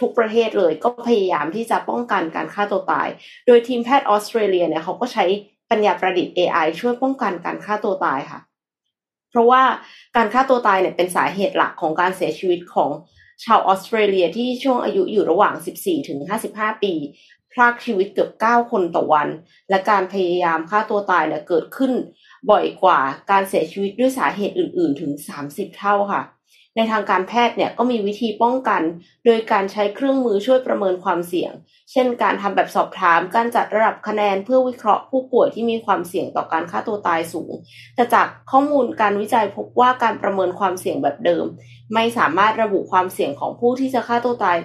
ทุกประเทศเลยก็พยายามที่จะป้องกันการฆ่าตัวตาย โดยทีมแพทย์ออสเตรเลียเนี่ยเขาก็ใช้ปัญญาประดิษฐ์ AI ช่วยป้องกันการฆ่าตัวตายค่ะ เพราะว่าการฆ่าตัวตายเนี่ยเป็นสาเหตุหลักของการเสียชีวิตของชาวออสเตรเลียที่ช่วงอายุอยู่ระหว่าง 14 ถึง 55 ปี พรากชีวิตเกือบ 9 คนต่อวัน และการพยายามฆ่าตัวตายเนี่ยเกิดขึ้นบ่อยกว่าการเสียชีวิตด้วยสาเหตุอื่น ๆ ถึง 30 เท่าค่ะ ในทางการแพทย์เนี่ยก็มีวิธีป้องกัน โดยการใช้เครื่องมือช่วยประเมินความเสี่ยง เช่น การทำแบบสอบถาม การจัดระดับคะแนนเพื่อวิเคราะห์ผู้ป่วยที่มีความเสี่ยงต่อการฆ่าตัวตายสูง แต่จากข้อมูลการวิจัยพบว่าการประเมินความเสี่ยงแบบเดิม ไม่สามารถระบุความเสี่ยงของผู้ที่จะฆ่าตัวตาย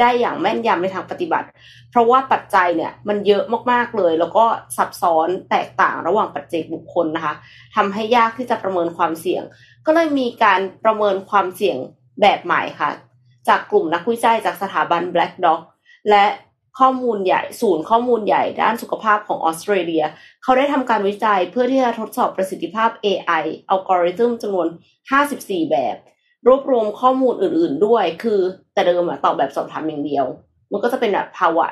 ได้อย่างแม่นยำในทางปฏิบัติ เพราะว่าปัจจัยเนี่ยมันเยอะมากๆเลย แล้วก็ซับซ้อนแตกต่างระหว่างปัจเจกบุคคลนะคะทำให้ยากที่จะประเมินความเสี่ยง ก็เลยมีการประเมินความเสี่ยงแบบใหม่ค่ะ จากกลุ่มนักวิจัยจากสถาบัน Black Dog และข้อมูลใหญ่ศูนย์ข้อมูลใหญ่ด้านสุขภาพของออสเตรเลีย เขาได้ทำการวิจัยเพื่อที่จะทดสอบประสิทธิภาพ AI อัลกอริทึมจำนวน 54 แบบ รวบรวมข้อมูลอื่น ๆด้วย คือแต่เดิมอะตอบแบบสอบถามอย่างเดียว มันก็จะเป็นแบบภาวะ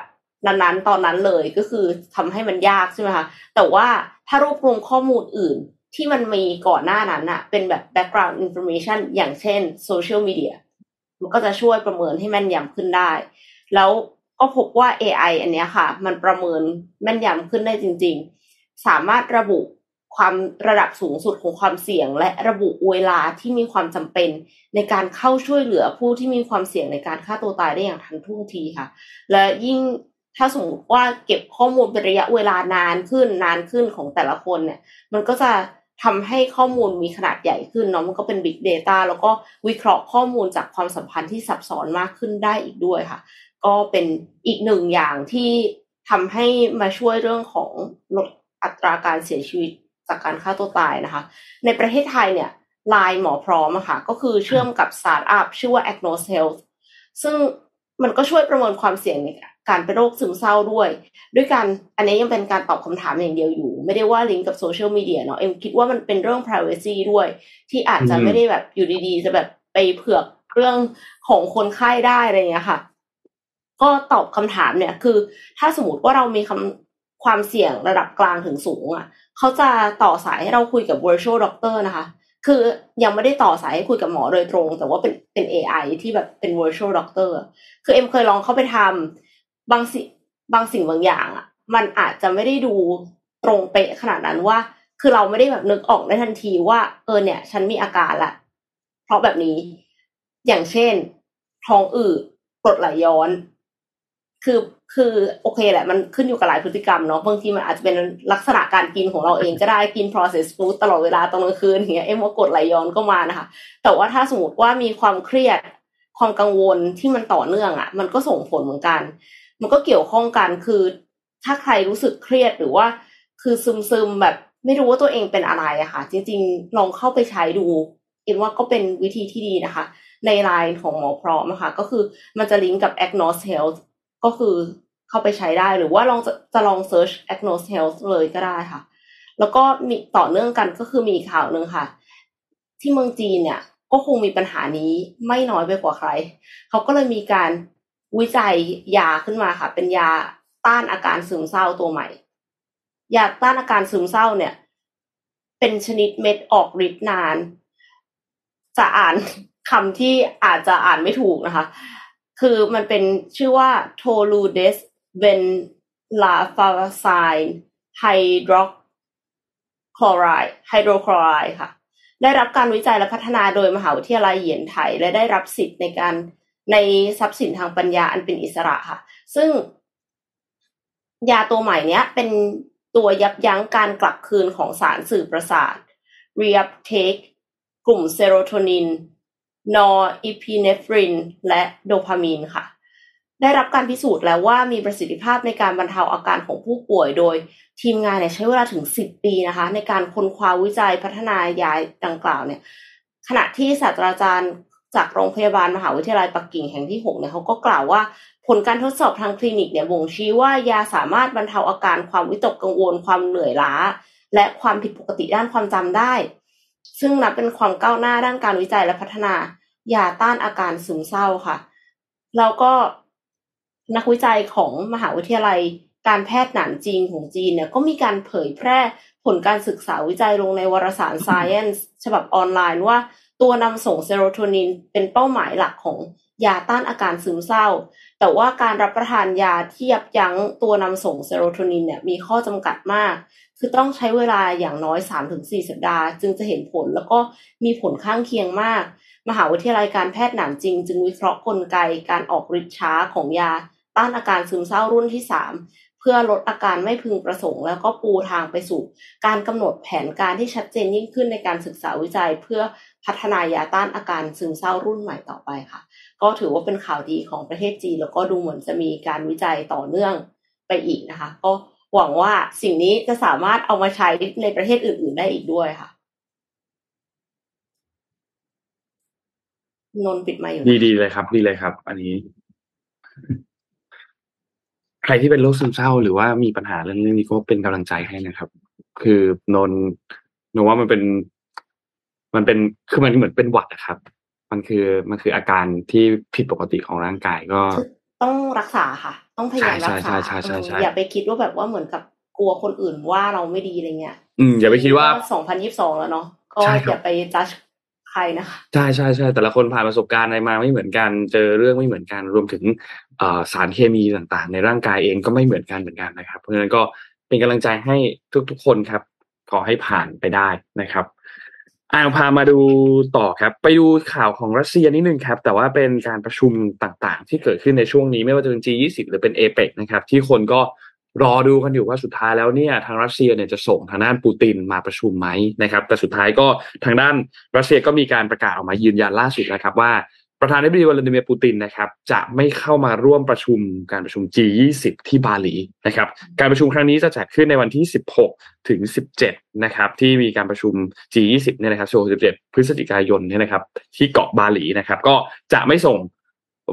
นั้นๆตอนนั้นเลยก็คือทำให้มันยากใช่ไหมคะแต่ว่าถ้ารวบรวมข้อมูลอื่นที่มันมีก่อนหน้านั้นอะเป็นแบบ background information อย่างเช่น social media มันก็จะช่วยประเมินให้แม่นยำขึ้นได้ แล้วก็พบว่า AI อันเนี้ยค่ะ มันประเมินแม่นยำขึ้นได้จริง ๆ สามารถระบุ ความระดับสูงสุดของความเสี่ยง และระบุเวลาที่มีความจำเป็นในการเข้าช่วยเหลือผู้ที่มีความเสี่ยงในการฆ่าตัวตายได้อย่างทันท่วงทีค่ะ และยิ่งถ้าสมมติว่าเก็บข้อมูลเป็นระยะเวลานานขึ้นนานขึ้นของแต่ละคนเนี่ย มันก็จะทำให้ข้อมูลมีขนาดใหญ่ขึ้นเนาะมันก็เป็น Big Data แล้วก็วิเคราะห์ข้อมูลจากความสัมพันธ์ที่ซับซ้อนมากขึ้นได้อีกด้วยค่ะ ก็เป็นอีกหนึ่งอย่างที่ทำให้มาช่วยเรื่องของลดอัตราการเสียชีวิต จากการฆ่าตัวตายนะคะ ในประเทศไทยเนี่ยไลน์หมอพร้อมอะค่ะก็คือเชื่อมกับสตาร์ทอัพชื่อว่า Agnos Health ซึ่งมันก็ช่วยประเมินความเสี่ยงในการเป็นโรคซึมเศร้าด้วย ด้วยการอันนี้ยังเป็นการตอบคำถามอย่างเดียวอยู่ ไม่ได้ว่าลิงก์กับโซเชียลมีเดียเนาะเอ็มคิดว่ามันเป็นเรื่อง privacy ด้วย ที่อาจจะไม่ได้แบบอยู่ดีๆ จะแบบไปเผือกเรื่องของคนไข้ได้อะไรเงี้ยค่ะ ก็ตอบคำถามเนี่ยคือ ถ้าสมมติว่าเรามีคำความเสี่ยงระดับกลางถึงสูงอะ เขาจะต่อสายให้เราคุยกับ virtual doctor นะคะ คือยังไม่ได้ต่อสายให้คุยกับหมอโดยตรง แต่ว่าเป็นเป็น AI ที่แบบเป็น virtual doctor คือเอ็มเคยลองเข้าไปทำบางสิบางสิ่งบางอย่างอะ มันอาจจะไม่ได้ดูตรงเป๊ะขนาดนั้นว่า คือเราไม่ได้แบบนึกออกได้ทันทีว่าเออเนี่ย ฉันมีอาการละเพราะแบบนี้ อย่างเช่นท้องอืดกรดไหลย้อน คือ คือโอเคแหละมันขึ้นอยู่กับหลายพฤติกรรมเนาะบางทีมันอาจจะเป็นลักษณะการกินของเราเองก็ได้กิน processed food ตลอดเวลาตอนกลางคืนอย่างเงี้ยเอ็มว่ากดไหลย้อนก็มานะคะ แต่ว่าถ้าสมมติว่ามีความเครียดความกังวลที่มันต่อเนื่องอะ่ะ มันก็ส่งผลเหมือนกัน มันก็เกี่ยวข้องกันคือ ถ้าใครรู้สึกเครียดหรือว่า คือซึมซึมแบบไม่รู้ว่าตัวเองเป็นอะไรอะค่ะ จริง ๆ ลองเข้าไปใช้ดูเอ็มว่าก็เป็นวิธีที่ดีนะคะ ในไลน์ของหมอพร้อมนะคะก็คือมันจะลิงก์กับ Agnos Health ก็คือเข้าไปใช้ได้หรือว่าลองจะจะลอง search Agnos Health เลยก็ได้ค่ะ แล้วก็มีต่อเนื่องกันก็คือมีข่าวหนึ่งค่ะ ที่เมืองจีนเนี่ยก็คงมีปัญหานี้ไม่น้อยไปกว่าใคร เขาก็เลยมีการวิจัยยาขึ้นมาค่ะ เป็นยาต้านอาการซึมเศร้าตัวใหม่ ยาต้านอาการซึมเศร้าเนี่ย เป็นชนิดเม็ดออกฤทธิ์นาน จะอ่านคำที่อาจจะอ่านไม่ถูกนะคะ คือมันเป็นชื่อว่าโทลูเดสเวนลาฟาไซน์ไฮดรอกคลอไรด์ไฮโดรคลอไรด์ค่ะ ได้รับการวิจัยและพัฒนาโดยมหาวิทยาลัยเหยียนไถและได้รับสิทธิ์ในการในทรัพย์สินทางปัญญาอันเป็นอิสระค่ะ ซึ่ง ยาตัวใหม่เนี้ยเป็นตัวยับยั้งการกลับคืนของสารสื่อประสาท reuptake กลุ่มเซโรโทนิน นอร์อิพีเนฟริน และโดพามีนค่ะ ได้รับการพิสูจน์แล้วว่ามีประสิทธิภาพในการบรรเทาอาการของผู้ป่วยโดย ทีมงานเนี่ยใช้เวลาถึง 10 ปีนะคะ ในการค้นคว้าวิจัยพัฒนายาดังกล่าวเนี่ยขณะที่ศาสตราจารย์จากโรงพยาบาลมหาวิทยาลัยปักกิ่งแห่งที่6เนี่ยเขาก็กล่าวว่าผลการทดสอบทางคลินิกเนี่ยบ่งชี้ว่ายาสามารถบรรเทาอาการความวิตกกังวล ความเหนื่อยล้า และความผิดปกติด้านความจำได้ ซึ่งนับเป็นความก้าวหน้าด้านการวิจัยและพัฒนา ยาต้านอาการซึมเศร้าค่ะ แล้วก็นักวิจัยของมหาวิทยาลัยการแพทย์หนานจิงของจีนเนี่ยก็มีการเผยแพร่ผลการศึกษาวิจัยลงในวารสาร Science ฉบับออนไลน์ว่า ตัวนำส่งเซโรโทนินเป็นเป้าหมายหลักของยาต้านอาการซึมเศร้า แต่ว่าการรับประทานยาที่ยับยั้งตัวนำส่งเซโรโทนินเนี่ยมีข้อจำกัดมาก คือต้องใช้เวลาอย่างน้อย 3-4 สัปดาห์ จึงจะเห็นผลแล้วก็มีผลข้างเคียงมากมหาวิทยาลัยการแพทย์หนานจริง จึงวิเคราะห์กลไกการออกฤทธิ์ช้าของยา ต้านอาการซึมเศร้ารุ่นที่ 3 เพื่อลดอาการไม่พึงประสงค์ แล้วก็ปูทางไปสู่ การกำหนดแผนการที่ชัดเจนยิ่งขึ้นในการศึกษาวิจัย เพื่อพัฒนายาต้านอาการซึมเศร้ารุ่นใหม่ต่อไปค่ะ ก็ถือว่าเป็นข่าวดีของประเทศจีนแล้วก็ดูเหมือนจะมีการวิจัยต่อเนื่องไปอีกนะคะ ก็หวังว่าสิ่งนี้จะสามารถเอามาใช้ในประเทศอื่น ๆ ได้อีกด้วยค่ะ นนปิดไมาอยู่ ดีดีเลยครับ ดีเลยครับ อันนี้ ใครที่เป็นโรคซึมเศร้า หรือว่ามีปัญหาเรื่องนี้ก็เป็นกำลังใจให้นะครับ คือนนนนว่ามันเป็น มันเป็นคือมันเหมือนเป็นหวัดนะครับ มันคือมันคืออาการที่ผิดปกติของร่างกายก็ ต้องรักษาค่ะ ต้องพยายามรักษาใช่ใช่ใช่ใช่อย่าไปคิดว่าแบบว่าเหมือนกับกลัวคนอื่นว่าเราไม่ดีอะไรเงี้ย อืมอย่าไปคิดว่าสองพันยิบสองแล้วเนาะก็ใช่ครับอย่าไปจัด ใครนะคะใช่ใช่ใช่แต่ละคนผ่านประสบการณ์อะไรมาไม่เหมือนกัน เจอเรื่องไม่เหมือนกันรวมถึงสารเคมีต่างๆ ในร่างกายเองก็ไม่เหมือนกันเหมือนกันนะครับ เพราะฉะนั้นก็เป็นกำลังใจให้ทุกๆคนครับ ขอให้ผ่านไปได้นะครับอ่าพามาดูต่อครับ ไปดูข่าวของรัสเซียนิดนึงครับ แต่ว่าเป็นการประชุมต่างๆ ที่เกิดขึ้นในช่วงนี้ไม่ว่าจะเป็น G20 หรือเป็นเอเปกนะครับ ที่คนก็ รอดูกันอยู่ว่าสุดท้ายแล้วเนี่ยทางรัสเซียเนี่ยจะส่งทางด้านปูตินมาประชุมไหมนะครับ แต่สุดท้ายก็ทางด้านรัสเซียก็มีการประกาศออกมายืนยันล่าสุดนะครับว่าประธานาธิบดีวลาดิเมียร์ปูตินนะครับจะไม่เข้ามาร่วมประชุมการประชุม G20 ที่บาหลีนะครับการประชุมครั้งนี้จะจัดขึ้นในวันที่ 16 ถึง 17 นะครับที่มีการประชุม G20 เนี่ยนะครับช่วง17 พฤศจิกายนเนี่ยนะครับที่เกาะบาหลีนะครับก็จะไม่ส่ง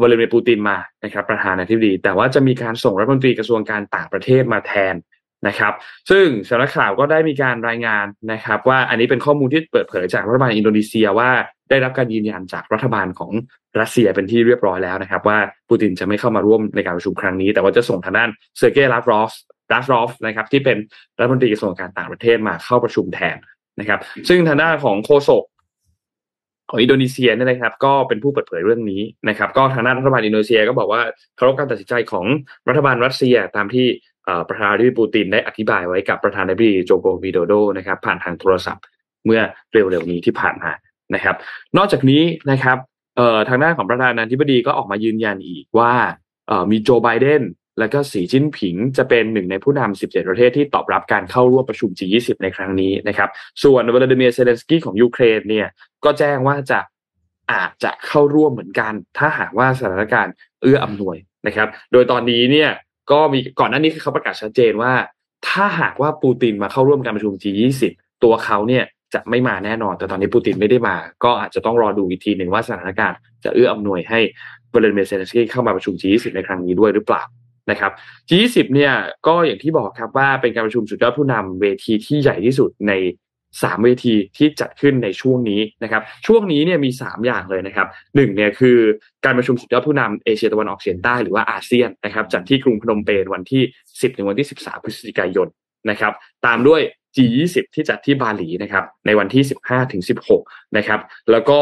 วลาดิเมียร์ปูตินมานะครับประธานาธิบดี แต่ว่าจะมีการส่งรัฐมนตรีกระทรวงการต่างประเทศมาแทนนะครับ ซึ่งสำนักข่าวก็ได้มีการรายงานนะครับ ว่าอันนี้เป็นข้อมูลที่เปิดเผยจากรัฐบาลอินโดนีเซียว่าได้รับการยืนยันจากรัฐบาลของรัสเซียเป็นที่เรียบร้อยแล้วนะครับ ว่าปูตินจะไม่เข้ามาร่วมในการประชุมครั้งนี้ แต่ว่าจะส่งทางด้านเซอร์เกย์ลาฟรอฟลาฟรอฟนะครับที่เป็นรัฐมนตรีกระทรวงการต่างประเทศมาเข้าประชุมแทนนะครับ ซึ่งทางด้านของโฆษก ของอินโดนีเซียเนี่ยนะครับ ก็เป็นผู้เปิดเผยเรื่องนี้นะครับ ก็ทางด้านรัฐบาลอินโดนีเซียก็บอกว่าเคารพการตัดสินใจของรัฐบาลรัสเซียตามที่ประธานาธิบดีปูตินได้อธิบายไว้กับประธานาธิบดีโจโกวิโดโดนะครับผ่านทางโทรศัพท์เมื่อเร็วๆนี้ที่ผ่านมานะครับ นอกจากนี้นะครับทางด้านของประธานาธิบดีก็ออกมายืนยันอีกว่ามีโจไบเดน และก็สีจิ้นผิงจะเป็นหนึ่งในผู้นำ 17 ประเทศที่ตอบรับการเข้าร่วมประชุม G20 ในครั้งนี้นะครับ ส่วนวลาดิเมียร์เซเลนสกี้ของยูเครนเนี่ยก็แจ้งว่าจะอาจจะเข้าร่วมเหมือนกัน ถ้าหากว่าสถานการณ์เอื้ออำนวยนะครับ โดยตอนนี้เนี่ยก็มีก่อนหน้านี้คือเขาประกาศชัดเจนว่า ถ้าหากว่าปูตินมาเข้าร่วมการประชุม G20 ตัวเขาเนี่ยจะไม่มาแน่นอน แต่ตอนนี้ปูตินไม่ได้มา ก็อาจจะต้องรอดูอีกทีหนึ่งว่าสถานการณ์จะเอื้ออำนวยให้วลาดิเมียร์เซเลนสกี้เข้ามาประชุม G20 ในครั้งนี้ด้วยหรือเปล่า นะครับ G20 เนี่ยก็อย่างที่บอกครับว่าเป็นการประชุมสุดยอดผู้นำเวทีที่ใหญ่ที่สุดในสามเวทีที่จัดขึ้นในช่วงนี้นะครับ ช่วงนี้เนี่ยมีสามอย่างเลยนะครับหนึ่งเนี่ยคือการประชุมสุดยอดผู้นำเอเชียตะวันออกเฉียงใต้หรือว่าอาเซียนนะครับจัดที่กรุงพนมเปญวันที่ 10 ถึงวันที่ 13 พฤศจิกายนนะครับ ตามด้วย G20 ที่จัดที่บาหลีนะครับในวันที่ 15ถึง16 นะครับ แล้วก็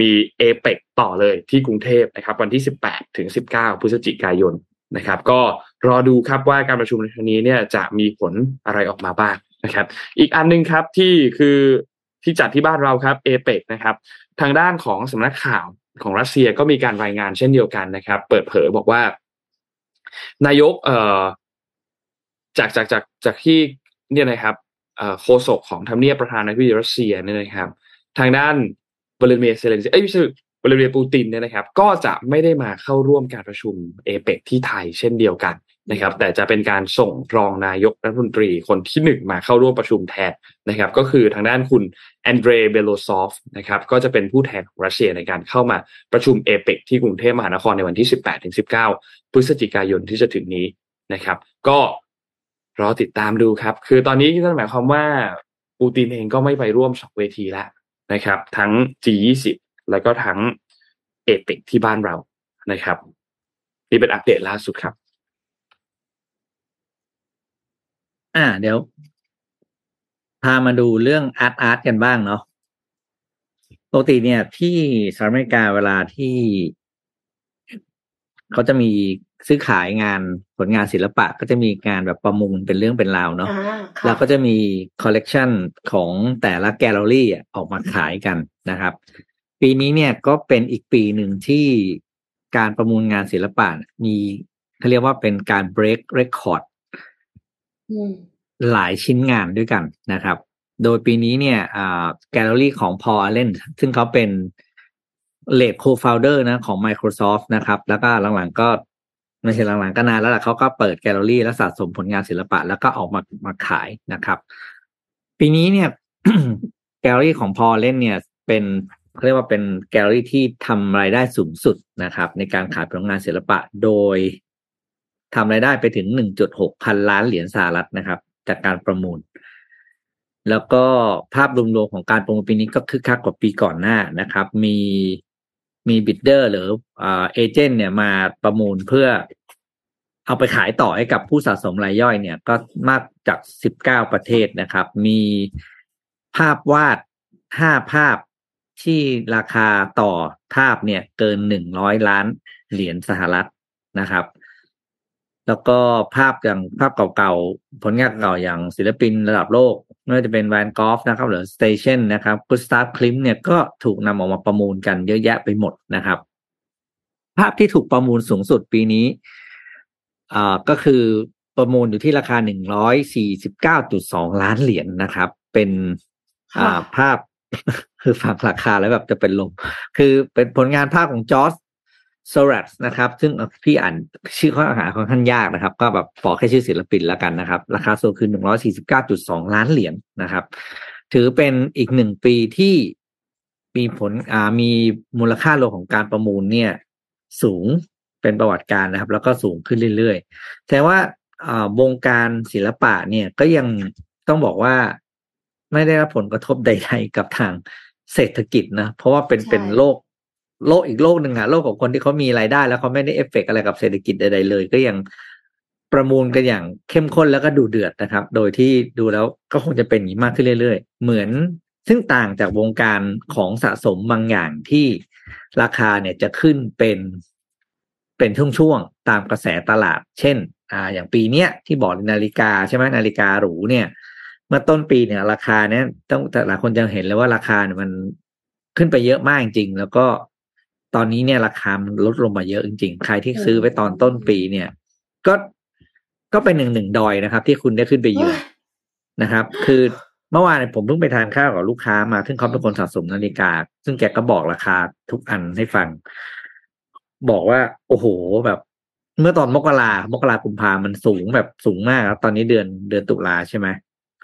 มีเอเปกต่อเลยที่กรุงเทพนะครับวันที่ 18ถึง19 พฤศจิกายน นะครับ ก็รอดูครับว่าการประชุมในครั้งนี้เนี่ยจะมีผลอะไรออกมาบ้างนะครับ อีกอันนึงครับที่คือที่จัดที่บ้านเราครับเอเปกนะครับทางด้านของสำนักข่าวของรัสเซียก็มีการรายงานเช่นเดียวกันนะครับ เปิดเผยบอกว่า นายกเอ่อจากจากจากจากที่เนี่ยนะครับโฆษกของทำเนียบประธานาธิบดีรัสเซียเนี่ยนะครับ ทางด้านวลาดิเมียเซเลนซีเอ้ยไม่ใช่ วลาดิเมียร์ปูตินเนี่ยนะครับ ก็จะไม่ได้มาเข้าร่วมการประชุมเอเปกที่ไทยเช่นเดียวกันนะครับ แต่จะเป็นการส่งรองนายกรัฐมนตรีคนที่หนึ่งมาเข้าร่วมประชุมแทนนะครับ ก็คือทางด้านคุณแอนเดรเบโลซอฟนะครับ ก็จะเป็นผู้แทนของรัสเซียในการเข้ามาประชุมเอเปกที่กรุงเทพมหานครในวันที่ 18ถึง19 พฤศจิกายนที่จะถึงนี้นะครับ ก็รอติดตามดูครับ คือตอนนี้นั่นหมายความว่าปูตินเองก็ไม่ไปร่วมสองเวทีแล้วนะครับ ทั้ง G20 แล้วก็ทั้งเอเปกที่บ้านเรานะครับ นี่เป็นอัปเดตล่าสุดครับ อ่า เดี๋ยว พามาดูเรื่องอาร์ตอาร์ตกันบ้างเนาะปกติเนี่ย ที่สหรัฐอเมริกาเวลาที่ เขาจะมีซื้อขายงานผลงานศิลปะก็จะมีงานแบบประมูลเป็นเรื่องเป็นราวเนาะแล้วก็จะมีคอลเลกชันของแต่ละแกลเลอรี่ออกมาขายกันนะครับ ปีนี้เนี่ยก็เป็นอีกปีหนึ่งที่การประมูลงานศิลปะมีเขาเรียกว่าเป็นการ break record หลายชิ้นงานด้วยกันนะครับ โดยปีนี้เนี่ยแกลเลอรี่ของพอลแอลเลนซึ่งเขาเป็น late co-founder นะของ Microsoft นะครับ แล้วก็หลังๆก็ไม่ใช่หลังๆก็นานแล้วล่ะเขาก็เปิดแกลเลอรี่และสะสมผลงานศิลปะ แล้วก็ออกมามาขายนะครับ ปีนี้เนี่ยแกลเลอรี่ของพอลแอลเลนเนี่ยเป็น เรียกว่าเป็นแกลเลอรี่ที่ทำรายได้สูงสุดนะครับ ในการขายผลงานศิลปะโดยทำรายได้ไปถึง 1.6 พันล้านเหรียญสหรัฐนะครับ จากการประมูล แล้วก็ภาพรวมๆของการประมูลปีนี้ก็คึกคักกว่าปีก่อนหน้านะครับ มีมีบิดเดอร์หรือเอเจนต์เนี่ยมาประมูลเพื่อเอาไปขายต่อให้กับผู้สะสมรายย่อยเนี่ย ก็มากจากสิบเก้าประเทศนะครับ มีภาพวาดห้าภาพ ที่ราคาต่อภาพเนี่ยเกินหนึ่งร้อยล้านเหรียญสหรัฐนะครับ แล้วก็ภาพอย่างภาพเก่าๆ ผลงานเก่าอย่างศิลปินระดับโลกไม่ว่าจะเป็นแวนกอล์ฟนะครับ หรือสเตชันนะครับกุสตาฟคลิมเนี่ยก็ถูกนำออกมาประมูลกันเยอะแยะไปหมดนะครับ ภาพที่ถูกประมูลสูงสุดปีนี้อ่าก็คือประมูลอยู่ที่ราคาหนึ่งร้อยสี่สิบเก้าจุดสองล้านเหรียญนะครับ เป็นอ่าภาพ คือฟังราคาแล้วแบบจะเป็นลม คือเป็นผลงานภาพของจอร์จโซรัสนะครับ ซึ่งพี่อ่านชื่อข้อหาค่อนข้างยากนะครับ ก็แบบบอแค่ชื่อศิลปินแล้วกันนะครับ ราคาสูงคือหนึ่งร้อยสี่สิบเก้าจุดสองล้านเหรียญนะครับ ถือเป็นอีกหนึ่งปีที่มีผลอ่ามีมูลค่ารวมของการประมูลเนี่ย สูงเป็นประวัติการนะครับ แล้วก็สูงขึ้นเรื่อยๆ แต่ว่าวงการศิลปะเนี่ยก็ยังต้องบอกว่า ไม่ได้รับผลกระทบใด ๆ กับทางเศรษฐกิจนะ เพราะว่าเป็นใช่เป็นโลกโลกอีกโลกหนึ่งอะโลกของคนที่เขามีรายได้ แล้วเขาไม่ได้เอฟเฟกต์อะไรกับเศรษฐกิจใดๆเลย ก็ยังประมูลกันอย่างเข้มข้นแล้วก็ดูเดือดนะครับ โดยที่ดูแล้วก็คงจะเป็นอย่างนี้มากขึ้นเรื่อย ๆ เหมือนซึ่งต่างจากวงการของสะสมบางอย่างที่ราคาเนี่ยจะขึ้นเป็นเป็นช่วงๆตามกระแสตลาด เช่น อ่า อย่างปีเนี้ยที่บอกนาฬิกาใช่ไหมนาฬิกาหรูเนี่ยเมื่อต้นปีเนี่ย ราคาเนี่ยต้องแต่หลายคนจะเห็นเลยว่าราคาเนี่ยมันขึ้นไปเยอะมากจริงๆแล้วก็ตอนนี้เนี่ยราคามันลดลงมาเยอะจริงๆ ใครที่ซื้อไปตอนต้นปีเนี่ย ก็ก็เป็นหนึ่งหนึ่งดอยนะครับ ที่คุณได้ขึ้นไปยืนนะครับ คือเมื่อวานเนี่ยผมเพิ่งไปทานข้าวกับลูกค้ามา ซึ่งเขาเป็นคนสะสมนาฬิกา ซึ่งแกก็บอกราคาทุกอันให้ฟัง บอกว่า โอ้โหแบบ เมื่อตอนมกรามกรากุมภามันสูงแบบสูงมากครับ ตอนนี้เดือนเดือนตุลาใช่ไหม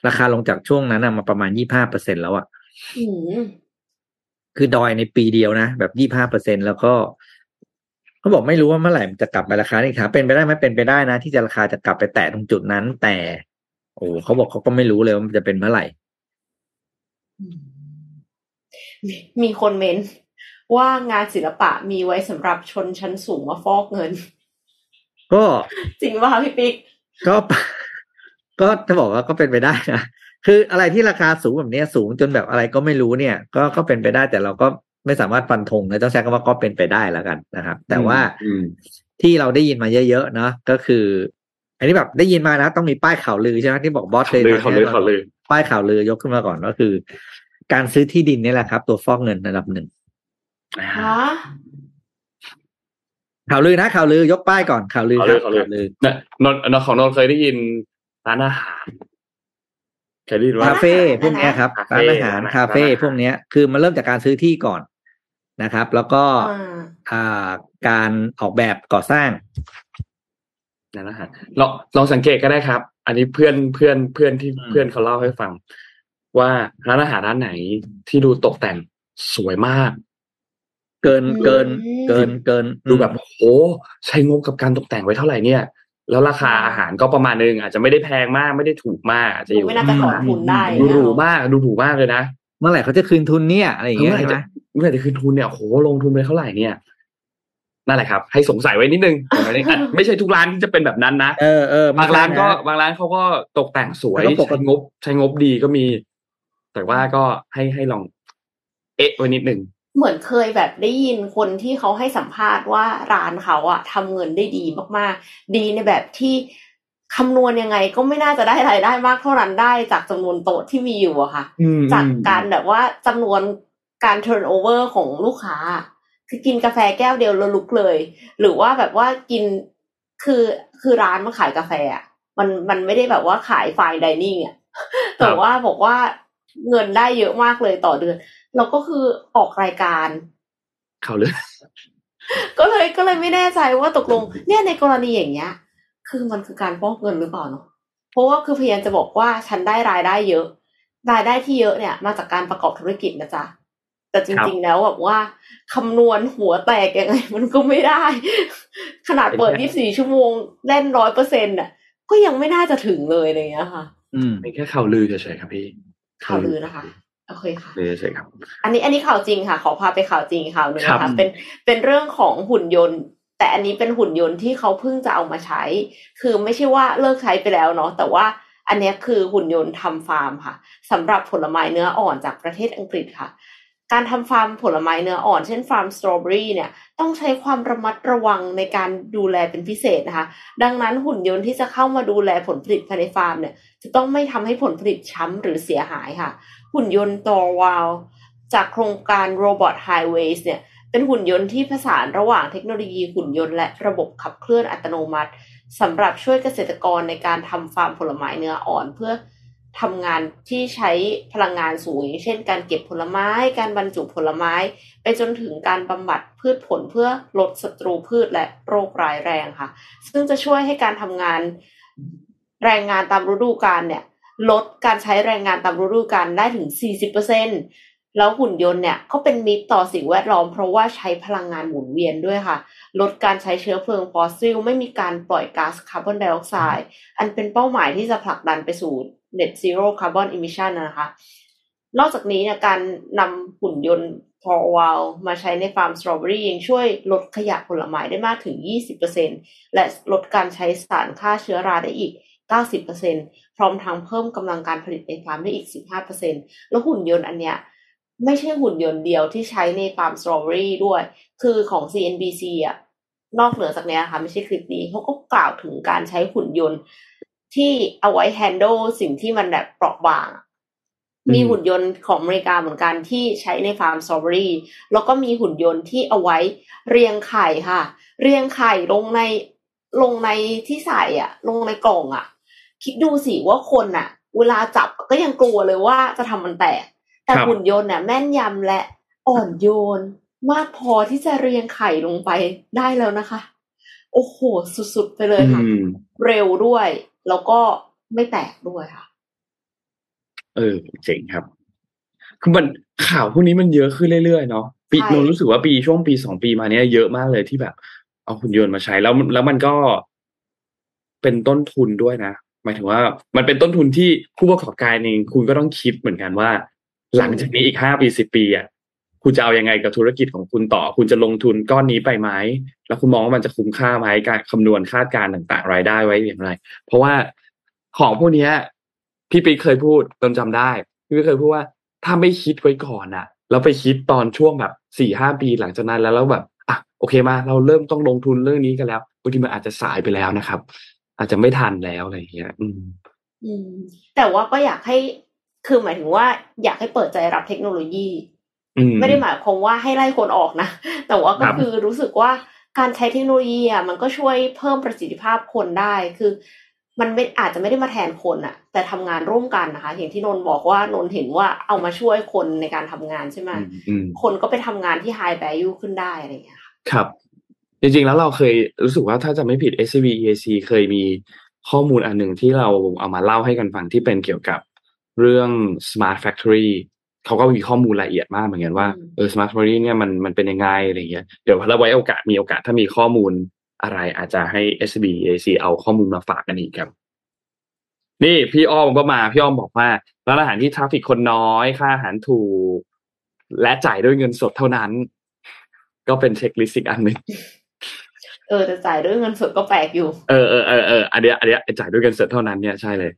ราคาลงจากช่วงนั้นนะมาประมาณยี่ห้าเปอร์เซ็นแล้วอะอืมคือดอยในปีเดียวนะ แบบยี่ห้าเปอร์เซ็นแล้วก็เขาบอกไม่รู้ว่าเมื่อไหร่มันจะกลับไปราคานี้ครับเป็นไปได้ไหมเป็นไปได้นะ ที่จะราคาจะกลับไปแตะตรงจุดนั้น แต่ โอ้เขาบอกเขาก็ไม่รู้เลยว่ามันจะเป็นเมื่อไหร่ มีมีคนเม้นว่างานศิลปะมีไว้สำหรับชนชั้นสูงมาฟอกเงิน ก็จริงป่ะคะพี่ปิ๊กก็ ก็จะบอกว่าก็เป็นไปได้นะคืออะไรที่ราคาสูงแบบเนี้ยสูงจนแบบอะไรก็ไม่รู้เนี่ย ก็ก็เป็นไปได้แต่เราก็ไม่สามารถฟันธงนะต้องใช้คำว่าก็เป็นไปได้แล้วกันนะครับ แต่ว่าอืมที่เราได้ยินมาเยอะๆเนาะก็คือ อันนี้แบบได้ยินมานะ ต้องมีป้ายข่าวลือใช่ไหมที่บอกบอสเคยลือเขาลือเขาลือป้ายข่าวลือยกขึ้นมาก่อนก็คือ การซื้อที่ดินนี่แหละครับ ตัวฟอกเงินระดับหนึ่งฮะข่าวลือนะข่าวลือยกป้ายก่อนข่าวลือครับข่าวลือข่าวลือนะนนนนของนนท์เคยได้ยิน ร้านอาหารเคยได้ยินว่าคาเฟ่พวกเนี้ยครับคาเฟ่ร้านอาหารร้านอาหารคาเฟ่พวกเนี้ยคือมันเริ่มจากการซื้อที่ก่อนนะครับ แล้วก็อ่าอ่าการออกแบบก่อสร้างร้านอาหารลองลองสังเกตก็ได้ครับ อันนี้เพื่อนเพื่อนเพื่อนที่อืมเพื่อนเขาเล่าให้ฟัง ว่าร้านอาหารร้านไหนที่ดูตกแต่งสวยมาก เกินเกิน เกินเกินดูแบบโหใช้งบกับการตกแต่งไว้เท่าไหร่เนี่ย แล้วราคาอาหารก็ประมาณนึงอาจจะไม่ได้แพงมากไม่ได้ถูกมากอาจจะอยู่ไม่น่าจะถอนทุนได้ดูหรูมากดูหรูมากเลยนะเมื่อไหร่เขาจะคืนทุนเนี่ยอะไรอย่างเงี้ยเมื่อไหร่ใช่ไหมจะเมื่อไหร่จะคืนทุนเนี่ยโหลงทุนไปเท่าไหร่เนี่ยนั่นแหละครับ ให้สงสัยไว้นิดนึงไม่ได้อะไม่ใช่ทุกร้านที่จะเป็นแบบนั้นนะเออเออบางร้านก็ะบางร้านเขาก็ตกแต่งสวยแล้วก็ปกใช้ติงบ ใช้งบดีก็มี แต่ว่าก็ให้ให้ลอง เอ๊ะไว้นิดนึง เหมือนเคยแบบได้ยินคนที่เขาให้สัมภาษณ์ว่าร้านเขาอะทำเงินได้ดีมากๆ ดีในแบบที่คำนวณยังไงก็ไม่น่าจะได้รายได้มากเท่านั้นได้จากจำนวนโต๊ะที่มีอยู่อะค่ะอืมจากอืมการแบบว่าจำนวนการ turnover ของลูกค้า คือกินกาแฟแก้วเดียวแล้วลุกเลย หรือว่าแบบว่ากินคือคือร้านมันขายกาแฟอะมันมันไม่ได้แบบว่าขายไฟดิเนิ่งอะแต่ว่าบอกว่าเงินได้เยอะมากเลยต่อเดือน แล้วก็คือออกรายการเขาเลย ก็เลยก็เลยไม่แน่ใจว่าตกลง เนี่ยในกรณีอย่างเงี้ย คือมันคือการฟอกเงินหรือเปล่าเนาะเพราะว่าคือพยายามจะบอกว่าฉันได้รายได้เยอะ รายได้ที่เยอะเนี่ย มาจากการประกอบธุรกิจนะจ๊ะแต่จริง ๆ แล้วแบบว่าคำนวณหัวแตกยังไง มันก็ไม่ได้ ขนาดเปิด 24 ชั่วโมงเล่นร้อยเปอร์เซ็นต์อะ ก็ยังไม่น่าจะถึงเลยอะไรอย่างเงี้ยค่ะ อืมเป็นแค่ข่าวลือเฉยๆครับพี่ข่าวลือนะคะ โอเคค่ะลือเฉยๆครับ อันนี้อันนี้ข่าวจริงค่ะ ขอพาไปข่าวจริงข่าวหนึ่งครันะคะบเป็นเป็นเรื่องของหุ่นยนต์ แต่อันนี้เป็นหุ่นยนต์ที่เขาเพิ่งจะเอามาใช้ คือไม่ใช่ว่าเลิกใช้ไปแล้วเนาะแต่ว่าอันเนี้ยคือหุ่นยนต์ทำฟาร์มค่ะสำหรับผลไม้เนื้ออ่อนจากประเทศอังกฤษค่ะ การทำฟาร์มผลไม้เนื้ออ่อน เช่นฟาร์มสตรอเบอรี่เนี่ยต้องใช้ความระมัดระวังในการดูแลเป็นพิเศษนะคะ ดังนั้นหุ่นยนต์ที่จะเข้ามาดูแลผลผลิตภายในฟาร์มเนี่ยจะต้องไม่ทำให้ผลผลิตช้ำหรือเสียหายค่ะ หุ่นยนต์ตัววาว จากโครงการ Robot Highways เนี่ย เป็นหุ่นยนต์ที่ผสานระหว่างเทคโนโลยีหุ่นยนต์และระบบขับเคลื่อนอัตโนมัติสำหรับช่วยเกษตรกรในการทำฟาร์มผลไม้เนื้ออ่อนเพื่อทำงานที่ใช้พลังงานสูงเช่น การเก็บผลไม้ การบรรจุผลไม้ ไปจนถึงการบำบัดพืชผลเพื่อลดศัตรูพืชและโรคร้ายแรงค่ะ ซึ่งจะช่วยให้การทำงานแรงงานตามฤดูกาลเนี่ย ลดการใช้แรงงานตามฤดูกาลได้ถึง 40%แล้วหุ่นยนต์เนี่ยก็เป็นมิตรต่อสิ่งแวดล้อมเพราะว่าใช้พลังงานหมุนเวียนด้วยค่ะ ลดการใช้เชื้อเพลิงฟอสซิล ไม่มีการปล่อยก๊าซคาร์บอนไดออกไซด์อันเป็นเป้าหมายที่จะผลักดันไปสู่ net zero carbon emission นะคะ นอกจากนี้เนี่ยการนำหุ่นยนต์ทอร์วัลด์มาใช้ในฟาร์มสตรอเบอรี่ยังช่วยลดขยะผลไม้ได้มากถึง 20%และลดการใช้สารฆ่าเชื้อราได้อีก 90%พร้อมทั้งเพิ่มกำลังการผลิตในฟาร์มได้อีก 15%แล้วหุ่นยนต์อันเนี้ยไม่ใช่หุ่นยนต์เดียวที่ใช้ในฟาร์มสตรอเบอรี่ด้วย คือของ CNBC อะนอกเหนือจากนี้ค่ะไม่ใช่คลิปนี้เขาก็กล่าวถึงการใช้หุ่นยนต์ ที่เอาไว้ handle สิ่งที่มันแบบเปราะบาง มีหุ่นยนต์ของอเมริกาเหมือนกันที่ใช้ในฟาร์มสตรอเบอรี่แล้วก็มีหุ่นยนต์ที่เอาไว้เรียงไข่ค่ะ เรียงไข่ลงในลงในที่ใส่อะ ลงในกล่องอะ คิดดูสิว่าคนอะเวลาจับก็ยังกลัวเลยว่าจะทำมันแตก แต่หุ่นยนต์เนี่ยแม่นยำและอ่อนโยน มากพอที่จะเรียงไข่ลงไปได้แล้วนะคะ โอ้โห สุดๆไปเลยค่ะ เร็วด้วย แล้วก็ไม่แตกด้วยค่ะ เออ เจ๋งครับ คือมันข่าวพวกนี้มันเยอะขึ้นเรื่อยๆเนาะปีใช่นนรู้สึกว่าปีช่วงปีสองปีมาเนี้ยเยอะมากเลยที่แบบ เอาหุ่นยนต์มาใช้แล้วมันแล้วมันก็เป็นต้นทุนด้วยนะ หมายถึงว่ามันเป็นต้นทุนที่ผู้ประกอบการเองคุณก็ต้องคิดเหมือนกันว่า หลังจากนี้อีกห้าปีสิบปีอะคุณจะเอายังไงกับธุรกิจของคุณต่อ คุณจะลงทุนก้อนนี้ไปไหมแล้วคุณมองว่ามันจะคุ้มค่าไหมการคำนวณคาดการณ์ต่างๆ รายได้ไว้อย่างไร เพราะว่าของพวกนี้พี่ปิ๊กเคยพูดตนจำได้พี่ปิ๊กเคยพูดว่าถ้าไม่คิดไว้ก่อนอะแล้วไปคิดตอนช่วงแบบสี่ห้าปีหลังจากนั้นแล้วแล้วแบบอะโอเคมา เราเริ่มต้องลงทุนเรื่องนี้กันแล้วบางทีมันอาจจะสายไปแล้วนะครับ อาจจะไม่ทันแล้วอะไรอย่างเงี้ย อืม อืม แต่ว่าก็อยากให้คือหมายถึงว่า อยากให้เปิดใจรับเทคโนโลยีอืมไม่ได้หมายความว่าให้ไล่คนออกนะ แต่ว่าก็ครับคือรู้สึกว่าการใช้เทคโนโลยีอะมันก็ช่วยเพิ่มประสิทธิภาพคนได้คือ มันไม่อาจจะไม่ได้มาแทนคนอะ แต่ทำงานร่วมกันนะคะ อย่างที่นนท์บอกว่านนท์เห็นว่าเอามาช่วยคนในการทำงานใช่ไหมอืมอืมคนก็ไปทำงานที่ high value ขึ้นได้อะไรอย่างเงี้ยค่ะครับ จริงๆ แล้วเราเคยรู้สึกว่าถ้าจะไม่ผิด SCB EAC เคยมีข้อมูลอันหนึ่งที่เราเอามาเล่าให้กันฟังที่เป็นเกี่ยวกับเรื่อง smart factory เขาก็มีข้อมูลละเอียดมากเหมือนกันว่าอืมเออ smart factory เนี่ยมันมันเป็นยังไงอะไรเงี้ยเดี๋ยวถ้าไว้โอกาสมีโอกาสถ้ามีข้อมูลอะไรอาจจะให้ SCB EIC เอาข้อมูลมาฝากกันอีกครับ นี่พี่อ้อมก็มาพี่อ้อมบอกว่าร้านอาหารที่ traffic คนน้อย ค่าอาหารถูก และจ่ายด้วยเงินสดเท่านั้น ก็เป็น checklist อีกอันหนึ่ง เออแต่จ่ายด้วยเงินสดก็แปลกอยู่ เออเออเออเอออันเนี้ยอันเนี้ยจ่ายด้วยเงินสดเท่านั้นเนี่ยใช่เลย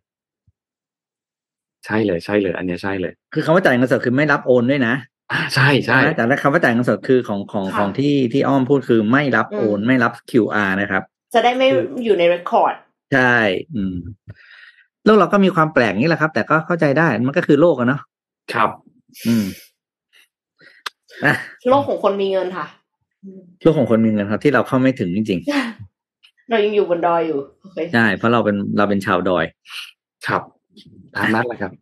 ใช่เลยใช่เลย อันเนี้ยใช่เลย คือคำว่าจ่ายเงินสดคือไม่รับโอนด้วยนะอ่าใช่ใช่ไหมแต่ถ้าคำว่าจ่ายเงินสดคือของของค่ะของที่ที่อ้อมพูดคือไม่รับโอนอืมไม่รับ QR นะครับ จะได้ไม่อยู่ในเรคคอร์ดใช่ อืมโลกเราก็มีความแปลกนี่แหละครับ แต่ก็เข้าใจได้มันก็คือโลกอะเนาะครับ อืมอะโลกของคนมีเงินค่ะ โลกของคนมีเงินครับ ที่เราเข้าไม่ถึงจริงเรายังอยู่บนดอยอยู่โอเคๆใช่เพราะเราเป็นเราเป็นชาวดอย ครับตามนั้นแหละครับ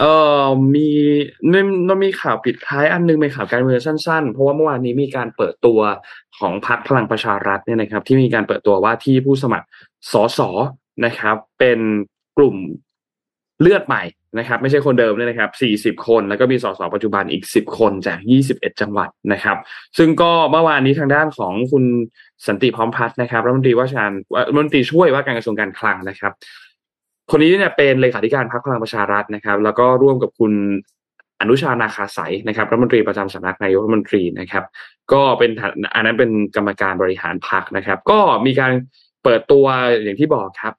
เออมีนนนมีข่าวปิดท้ายอันนึงเป็นข่าวการเมืองสั้นๆ เพราะว่าเมื่อวานนี้มีการเปิดตัวของพรรคพลังประชารัฐเนี่ยนะครับ ที่มีการเปิดตัวว่าที่ผู้สมัครสสนะครับ เป็นกลุ่มเลือดใหม่ นะครับไม่ใช่คนเดิมเลยนะครับ 40 คน แล้วก็มีสสปัจจุบันอีก 10 คนจาก 21 จังหวัดนะครับ ซึ่งก็เมื่อวานนี้ทางด้านของคุณสันติพร้อมพัฒน์นะครับรัฐมนตรีว่าการรัฐมนตรีช่วยว่าการกระทรวงการคลังนะครับ คนนี้เนี่ยเป็นเลขาธิการพรรคพลังประชารัฐนะครับ แล้วก็ร่วมกับคุณอนุชานาคาสายนะครับรัฐมนตรีประจำสำนักนายกรัฐมนตรีนะครับ ก็เป็นอันนั้นเป็นกรรมการบริหารพรรคนะครับ ก็มีการเปิดตัวอย่างที่บอกครับ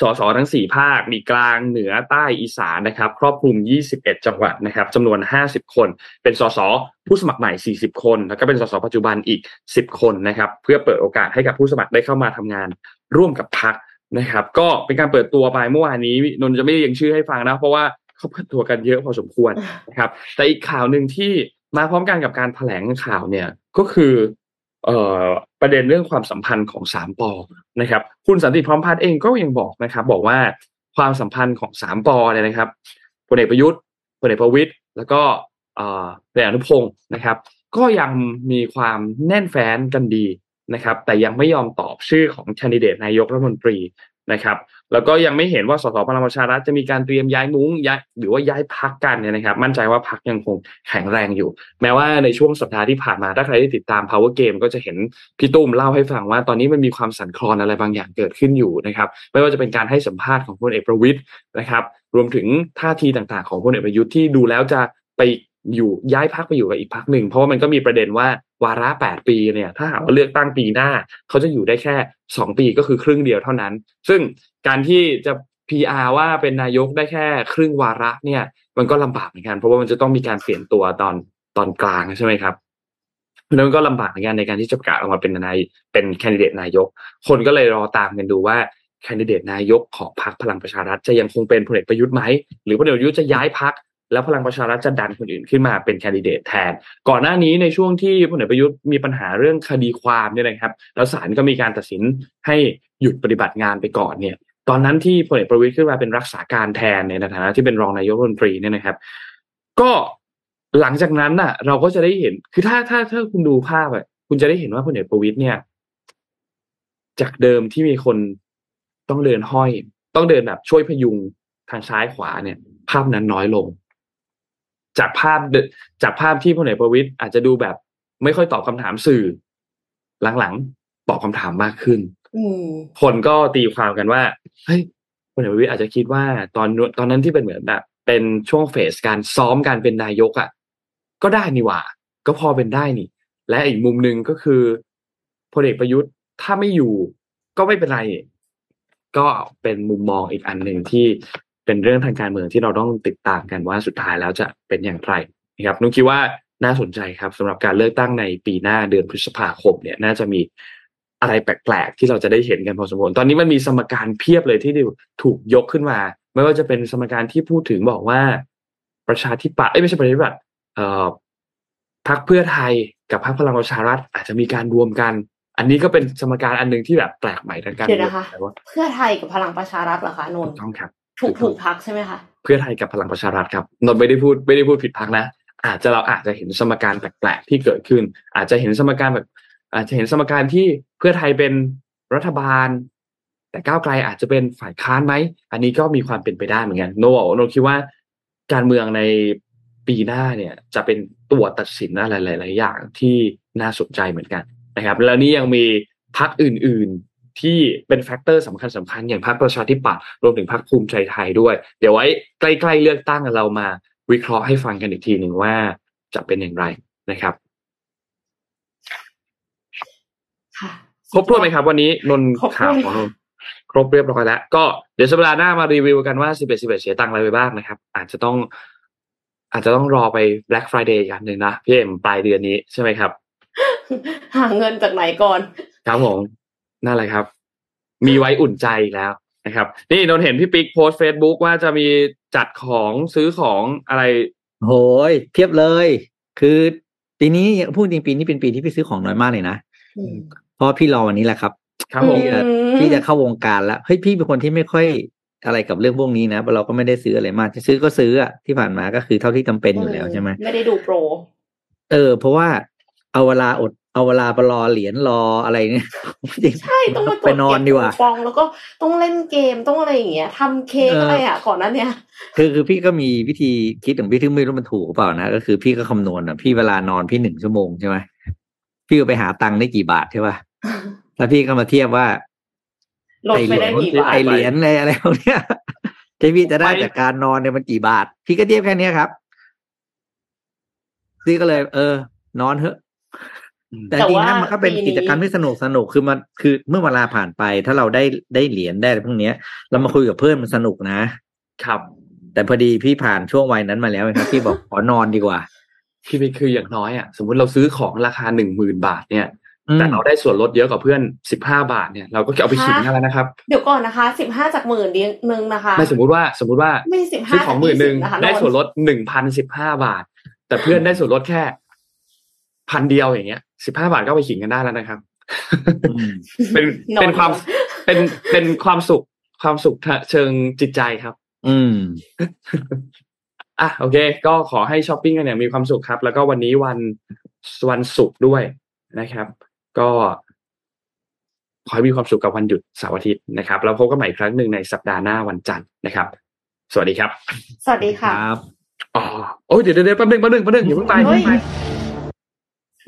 สสทั้ง 4 ภาค มีกลางเหนือใต้อีสานนะครับ ครอบคลุม 21 จังหวัดนะครับจำนวน 50 คน เป็นสสผู้สมัครใหม่ 40 คน แล้วก็เป็นสสปัจจุบันอีก 10 คนนะครับ เพื่อเปิดโอกาสให้กับผู้สมัครได้เข้ามาทำงานร่วมกับพรรคนะครับ ก็เป็นการเปิดตัวไปเมื่อวานนี้นนท์จะไม่ยังชื่อให้ฟังนะ เพราะว่าเขาเปิดตัวกันเยอะพอสมควรนะครับ แต่อีกข่าวหนึ่งที่มาพร้อมกันกับการแถลงข่าวเนี่ยก็คือ ประเด็นเรื่องความสัมพันธ์ของสามปอนะครับ คุณสันติพร้อมพัฒน์เองก็ยังบอกนะครับ บอกว่าความสัมพันธ์ของสามปอเนี่ยนะครับพลเอกประยุทธ์พลเอกประวิตยแล้วก็เอ่อพลเอกอนุพงศ์นะครับ ก็ยังมีความแน่นแฟ้นกันดีนะครับ แต่ยังไม่ยอมตอบชื่อของแคนดิเดตนายกรัฐมนตรีนะครับ แล้วก็ยังไม่เห็นว่าสสพลังประชารัฐจะมีการเตรียมย้ายมุ้งย้ายหรือว่าย้ายพักกันเนี่ยนะครับ มั่นใจว่าพักยังคงแข็งแรงอยู่ แม้ว่าในช่วงสัปดาห์ที่ผ่านมาถ้าใครได้ติดตาม power game ก็จะเห็นพี่ตุ้มเล่าให้ฟังว่าตอนนี้มันมีความสั่นคลอนอะไรบางอย่างเกิดขึ้นอยู่นะครับ ไม่ว่าจะเป็นการให้สัมภาษณ์ของพลเอกประวิตยนะครับ รวมถึงท่าทีต่างๆ ของพลเอกประยุทธ์ที่ดูแล้วจะไปอยู่ย้ายพักไปอยู่กับอีกพักหนึ่งเพราะว่ามันก็มีประเด็นว่า วาระแปดปีเนี่ยถ้าหากว่าเลือกตั้งปีหน้า เขาจะอยู่ได้แค่สองปีก็คือครึ่งเดียวเท่านั้น ซึ่งการที่จะ PR ว่าเป็นนายกได้แค่ครึ่งวาระเนี่ย มันก็ลำบากเหมือนกันเพราะว่ามันจะต้องมีการเปลี่ยนตัวตอนตอนกลางใช่ไหมครับเพราะฉะนั้นมันก็ลำบากเหมือนกันในการที่จะประกาศออกมาเป็นนายเป็นแคนดิเดตนายก คนก็เลยรอตามกันดูว่าแคนดิเดตนายกของพรรคพลังประชารัฐจะยังคงเป็นพลเอกประยุทธ์ไหม หรือพลเอกประยุทธ์จะย้ายพรรค แล้วพลังประชารัฐจะดันคนอื่นขึ้นมาเป็นแคนดิเดตแทน ก่อนหน้านี้ในช่วงที่พลเอกประยุทธ์มีปัญหาเรื่องคดีความเนี่ยนะครับ แล้วศาลก็มีการตัดสินให้หยุดปฏิบัติงานไปก่อนเนี่ย ตอนนั้นที่พลเอกประวิตยขึ้นมาเป็นรักษาการแทนในฐานะที่เป็นรองนายกรัฐมนตรีเนี่ยนะครับ ก็หลังจากนั้นน่ะ เราก็จะได้เห็นคือถ้าถ้าถ้าคุณดูภาพอะคุณจะได้เห็นว่าพลเอกประวิตยเนี่ย จากเดิมที่มีคนต้องเดินห้อย ต้องเดินแบบช่วยพยุงทางซ้ายขวาเนี่ย ภาพนั้นน้อยลง จากภาพเดจากภาพที่พลเอกประวิตยอาจจะดูแบบไม่ค่อยตอบคำถามสื่อ หลังๆตอบคำถามมากขึ้นอืมคนก็ตีความกันว่าเฮ้ยพลเอกประวิตยอาจจะคิดว่าตอนตอนนั้นที่เป็นเหมือนแบบเป็นช่วงเฟสการซ้อมการเป็นนายกอะ ก็ได้นี่หว่า ก็พอเป็นได้นี่ และอีกมุมหนึ่งก็คือพลเอกประยุทธ์ถ้าไม่อยู่ ก็ไม่เป็นไร ก็เป็นมุมมองอีกอันหนึ่งที่ เป็นเรื่องทางการเมืองที่เราต้องติดตามกันว่าสุดท้ายแล้วจะเป็นอย่างไรนะครับนุ้งคิดว่าน่าสนใจครับสำหรับการเลือกตั้งในปีหน้าเดือนพฤษภาคมเนี่ยน่าจะมีอะไรแปลกๆที่เราจะได้เห็นกันพอสมควรตอนนี้มันมีสมการเพียบเลยที่ถูกยกขึ้นมา ไม่ว่าจะเป็นสมการที่พูดถึงบอกว่า ประชาธิปัตย์เอ้ยไม่ใช่ประชาธิปัตย์เอ่อพรรคเพื่อไทยกับพรรคพลังประชารัฐอาจจะมีการรวมกัน อันนี้ก็เป็นสมการอันหนึ่งที่แบบแปลกใหม่ทางการเดี๋ยวเมืองนะคะแต่ว่าเพื่อไทยกับพลังประชารัฐเหรอคะนนถูท์กต้องครับ ถูกถูกพักใช่ไหมคะเพื่อไทยกับพลังประชารัฐครับนนท์ไม่ได้พูดไม่ได้พูดผิดพักนะ อาจจะเราอาจจะเห็นสมการแปลกๆที่เกิดขึ้น อาจจะเห็นสมการแบบ อาจจะเห็นสมการที่เพื่อไทยเป็นรัฐบาล แต่ก้าวไกลอาจจะเป็นฝ่ายค้านไหมอันนี้ก็มีความเป็นไปได้เหมือนกันโนโนคิดว่าการเมืองในปีหน้าเนี่ย จะเป็นตัวตัดสินอะไรหลาย ๆ อย่างที่น่าสนใจเหมือนกันนะครับ แล้วนี่ยังมีพรรคอื่น ๆ ที่เป็น factor สำคัญสำคัญอย่างพรรคประชาธิปัตย์รวมถึงพรรคภูมิใจไทยด้วย เดี๋ยวไว้ใกล้ๆเลือกตั้งเรามาวิเคราะห์ให้ฟังกันอีกทีหนึ่งว่าจะเป็นอย่างไรนะครับค่ะครบถ้วนไหมครับ วันนี้นนท์ครบถ้ข่าวของนนท์ครบเรียบร้อยแล้ว ก็เดี๋ยวสัปดาห์หน้ามารีวิวกันว่าสิบเอ็ดสิบเอ็ดเสียตังค์อะไรไปบ้างนะครับ อาจจะต้อง อาจจะต้องรอไป Black Friday อีกอันหนึ่งนะพี่เอ็มปลายเดือนนี้ใช่ไหมครับ หาเงินจากไหนก่อน ครับผม นั่นแหละครับ มีไว้อุ่นใจอีกแล้วนะครับ นี่นนท์เห็นพี่ปิ๊กโพสต์เฟซบุ๊กว่าจะมีจัดของซื้อของอะไรโหยเทียบเลย คือปีนี้พูดจริงปีนี้เป็นปีที่พี่ซื้อของน้อยมากเลยนะอืมเพราะพี่รอวันนี้แหละครับครับผมพี่จะอืมพี่จะเข้าวงการแล้วเฮ้ยพี่เป็นคนที่ไม่ค่อยอะไรกับเรื่องพวกนี้นะเราก็ไม่ได้ซื้ออะไรมากจะซื้อก็ซื้ออะที่ผ่านมาก็คือเท่าที่จำเป็นอยู่แล้วใช่ไหมไม่ได้ดูโปร เออ เพราะว่าเอาเวลาอด เอาเวลาไปรอเหรียญรออะไรเนี่ยใช่ต้องมากดไปนอนดีกว่าเบคูปองแล้วก็ต้องเล่นเกมต้องอะไรอย่างเงี้ยทำเค้กเออออะไรอะก่อนหนั้นเนี่ย คือคือพี่ก็มีวิธีคิดของพี่ที่ไม่รู้มันถูกหรือเปล่านะก็คือพี่ก็คำนวณอะพี่เวลานอนพี่หนึ่งชั่วโมงใช่ไหมพี่ก็ไปหาตังค์ได้กี่บาทใช่ป่ะแล้วพี่ก็มาเทียบว่าลดไปได้กี่บาทไอเหรียญอะไรอะไรพวกเนี้ยที่พี่จะได้จากการนอนเนี่ยมันกี่บาท พี่ก็เทียบแค่เนี้ยครับพี่ก็เลย เออ นอนเถอะ แต่แต่จริงว่าๆนะมันก็เป็นปีนี้กิจกรรมที่สนุกสนุกคือมันคือเมื่อเวลาผ่านไปถ้าเราได้ได้เหรียญได้อะไรพวกเนี้ย เรามาคุยกับเพื่อนมันสนุกนะ ครับ แต่พอดีพี่ผ่านช่วงวัยนั้นมาแล้วนะครับพี่บอกขอนอนดีกว่าพี่บิ๊กคืออย่างน้อยอะสมมติเราซื้อของราคาหนึ่งหมื่นบาทเนี่ยอืมแต่เราได้ส่วนลดเยอะกว่าเพื่อนสิบห้าบาทเนี่ยเราก็เอาไปขิงได้แล้วนะครับ เดี๋ยวก่อนนะคะสิบห้าจากหมื่นเดียวนึงนะคะ ไม่สมมุติว่าสมมุติว่าไม่สิบห้าซื้อของหมื่นหนึ่งนะคะได้ส่วนลดหนึ่งพันสิบห้าบาท แต่เพื่อนได้ส่วนลดแค่ พันเดียวอย่างเงี้ยสิบห้าบาทก็เอาไปขิงกันได้แล้วนะครับอืมเป็นนอนเป็นความเป็นเป็นความสุขความสุขเชิงจิตใจครับ อืมอะโอเค ก็ขอให้ช้อปปิ้งกันอย่างมีความสุขครับ แล้วก็วันนี้วันวันศุกร์ด้วยนะครับ ก็ขอให้มีความสุขกับวันหยุดเสาร์อาทิตย์นะครับ แล้วพบกันใหม่อีกครั้งหนึ่งในสัปดาห์หน้าวันจันทร์นะครับ สวัสดีครับ สวัสดีคค่ะรับอ๋อโอ้ยเดี๋ยวเดี๋ยวเดี๋ยวแป๊บนึงแป๊บนึงแป๊บนึงอย่าเพิ่งไปอย่าเฮ้ยเพิ่งไป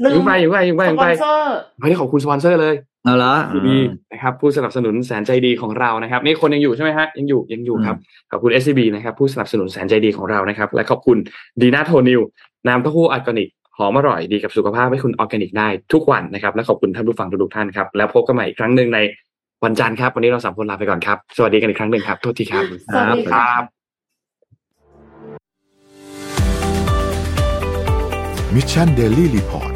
อย่าเพิ่งไปอย่าเพิ่งไปอย่าเพิ่งไปอย่าสเพิ่งปอไปนเซอร์ไม่ได้ขอบคุณสปอนเซอร์เลยเอาละอยู่ดีนะครับผู้สนับสนุนแสนใจดีของเรานะครับนี่คนยังอยู่ใช่ไหมฮะยังอยู่ยังอยู่ครับขอบคุณ SCB นะครับผู้สนับสนุนแสนใจดีของเรานะครับ และขอบคุณดีน่าโทนิวน้ำเต้าหู้ออร์แกนิกหอมอร่อยดีกับสุขภาพให้คุณออร์แกนิกได้ทุกวันนะครับ และขอบคุณท่านผู้ฟังทุกๆท่านครับแล้วพบกันใหม่อีกครั้งหนึ่งในวันจันทร์ครับ วันนี้เราสามคนลาไปก่อนครับสวัสดีกันอีกครั้งหนึ่งครับโทษทีครับสวัสดีคค่ะ Mission Daily Report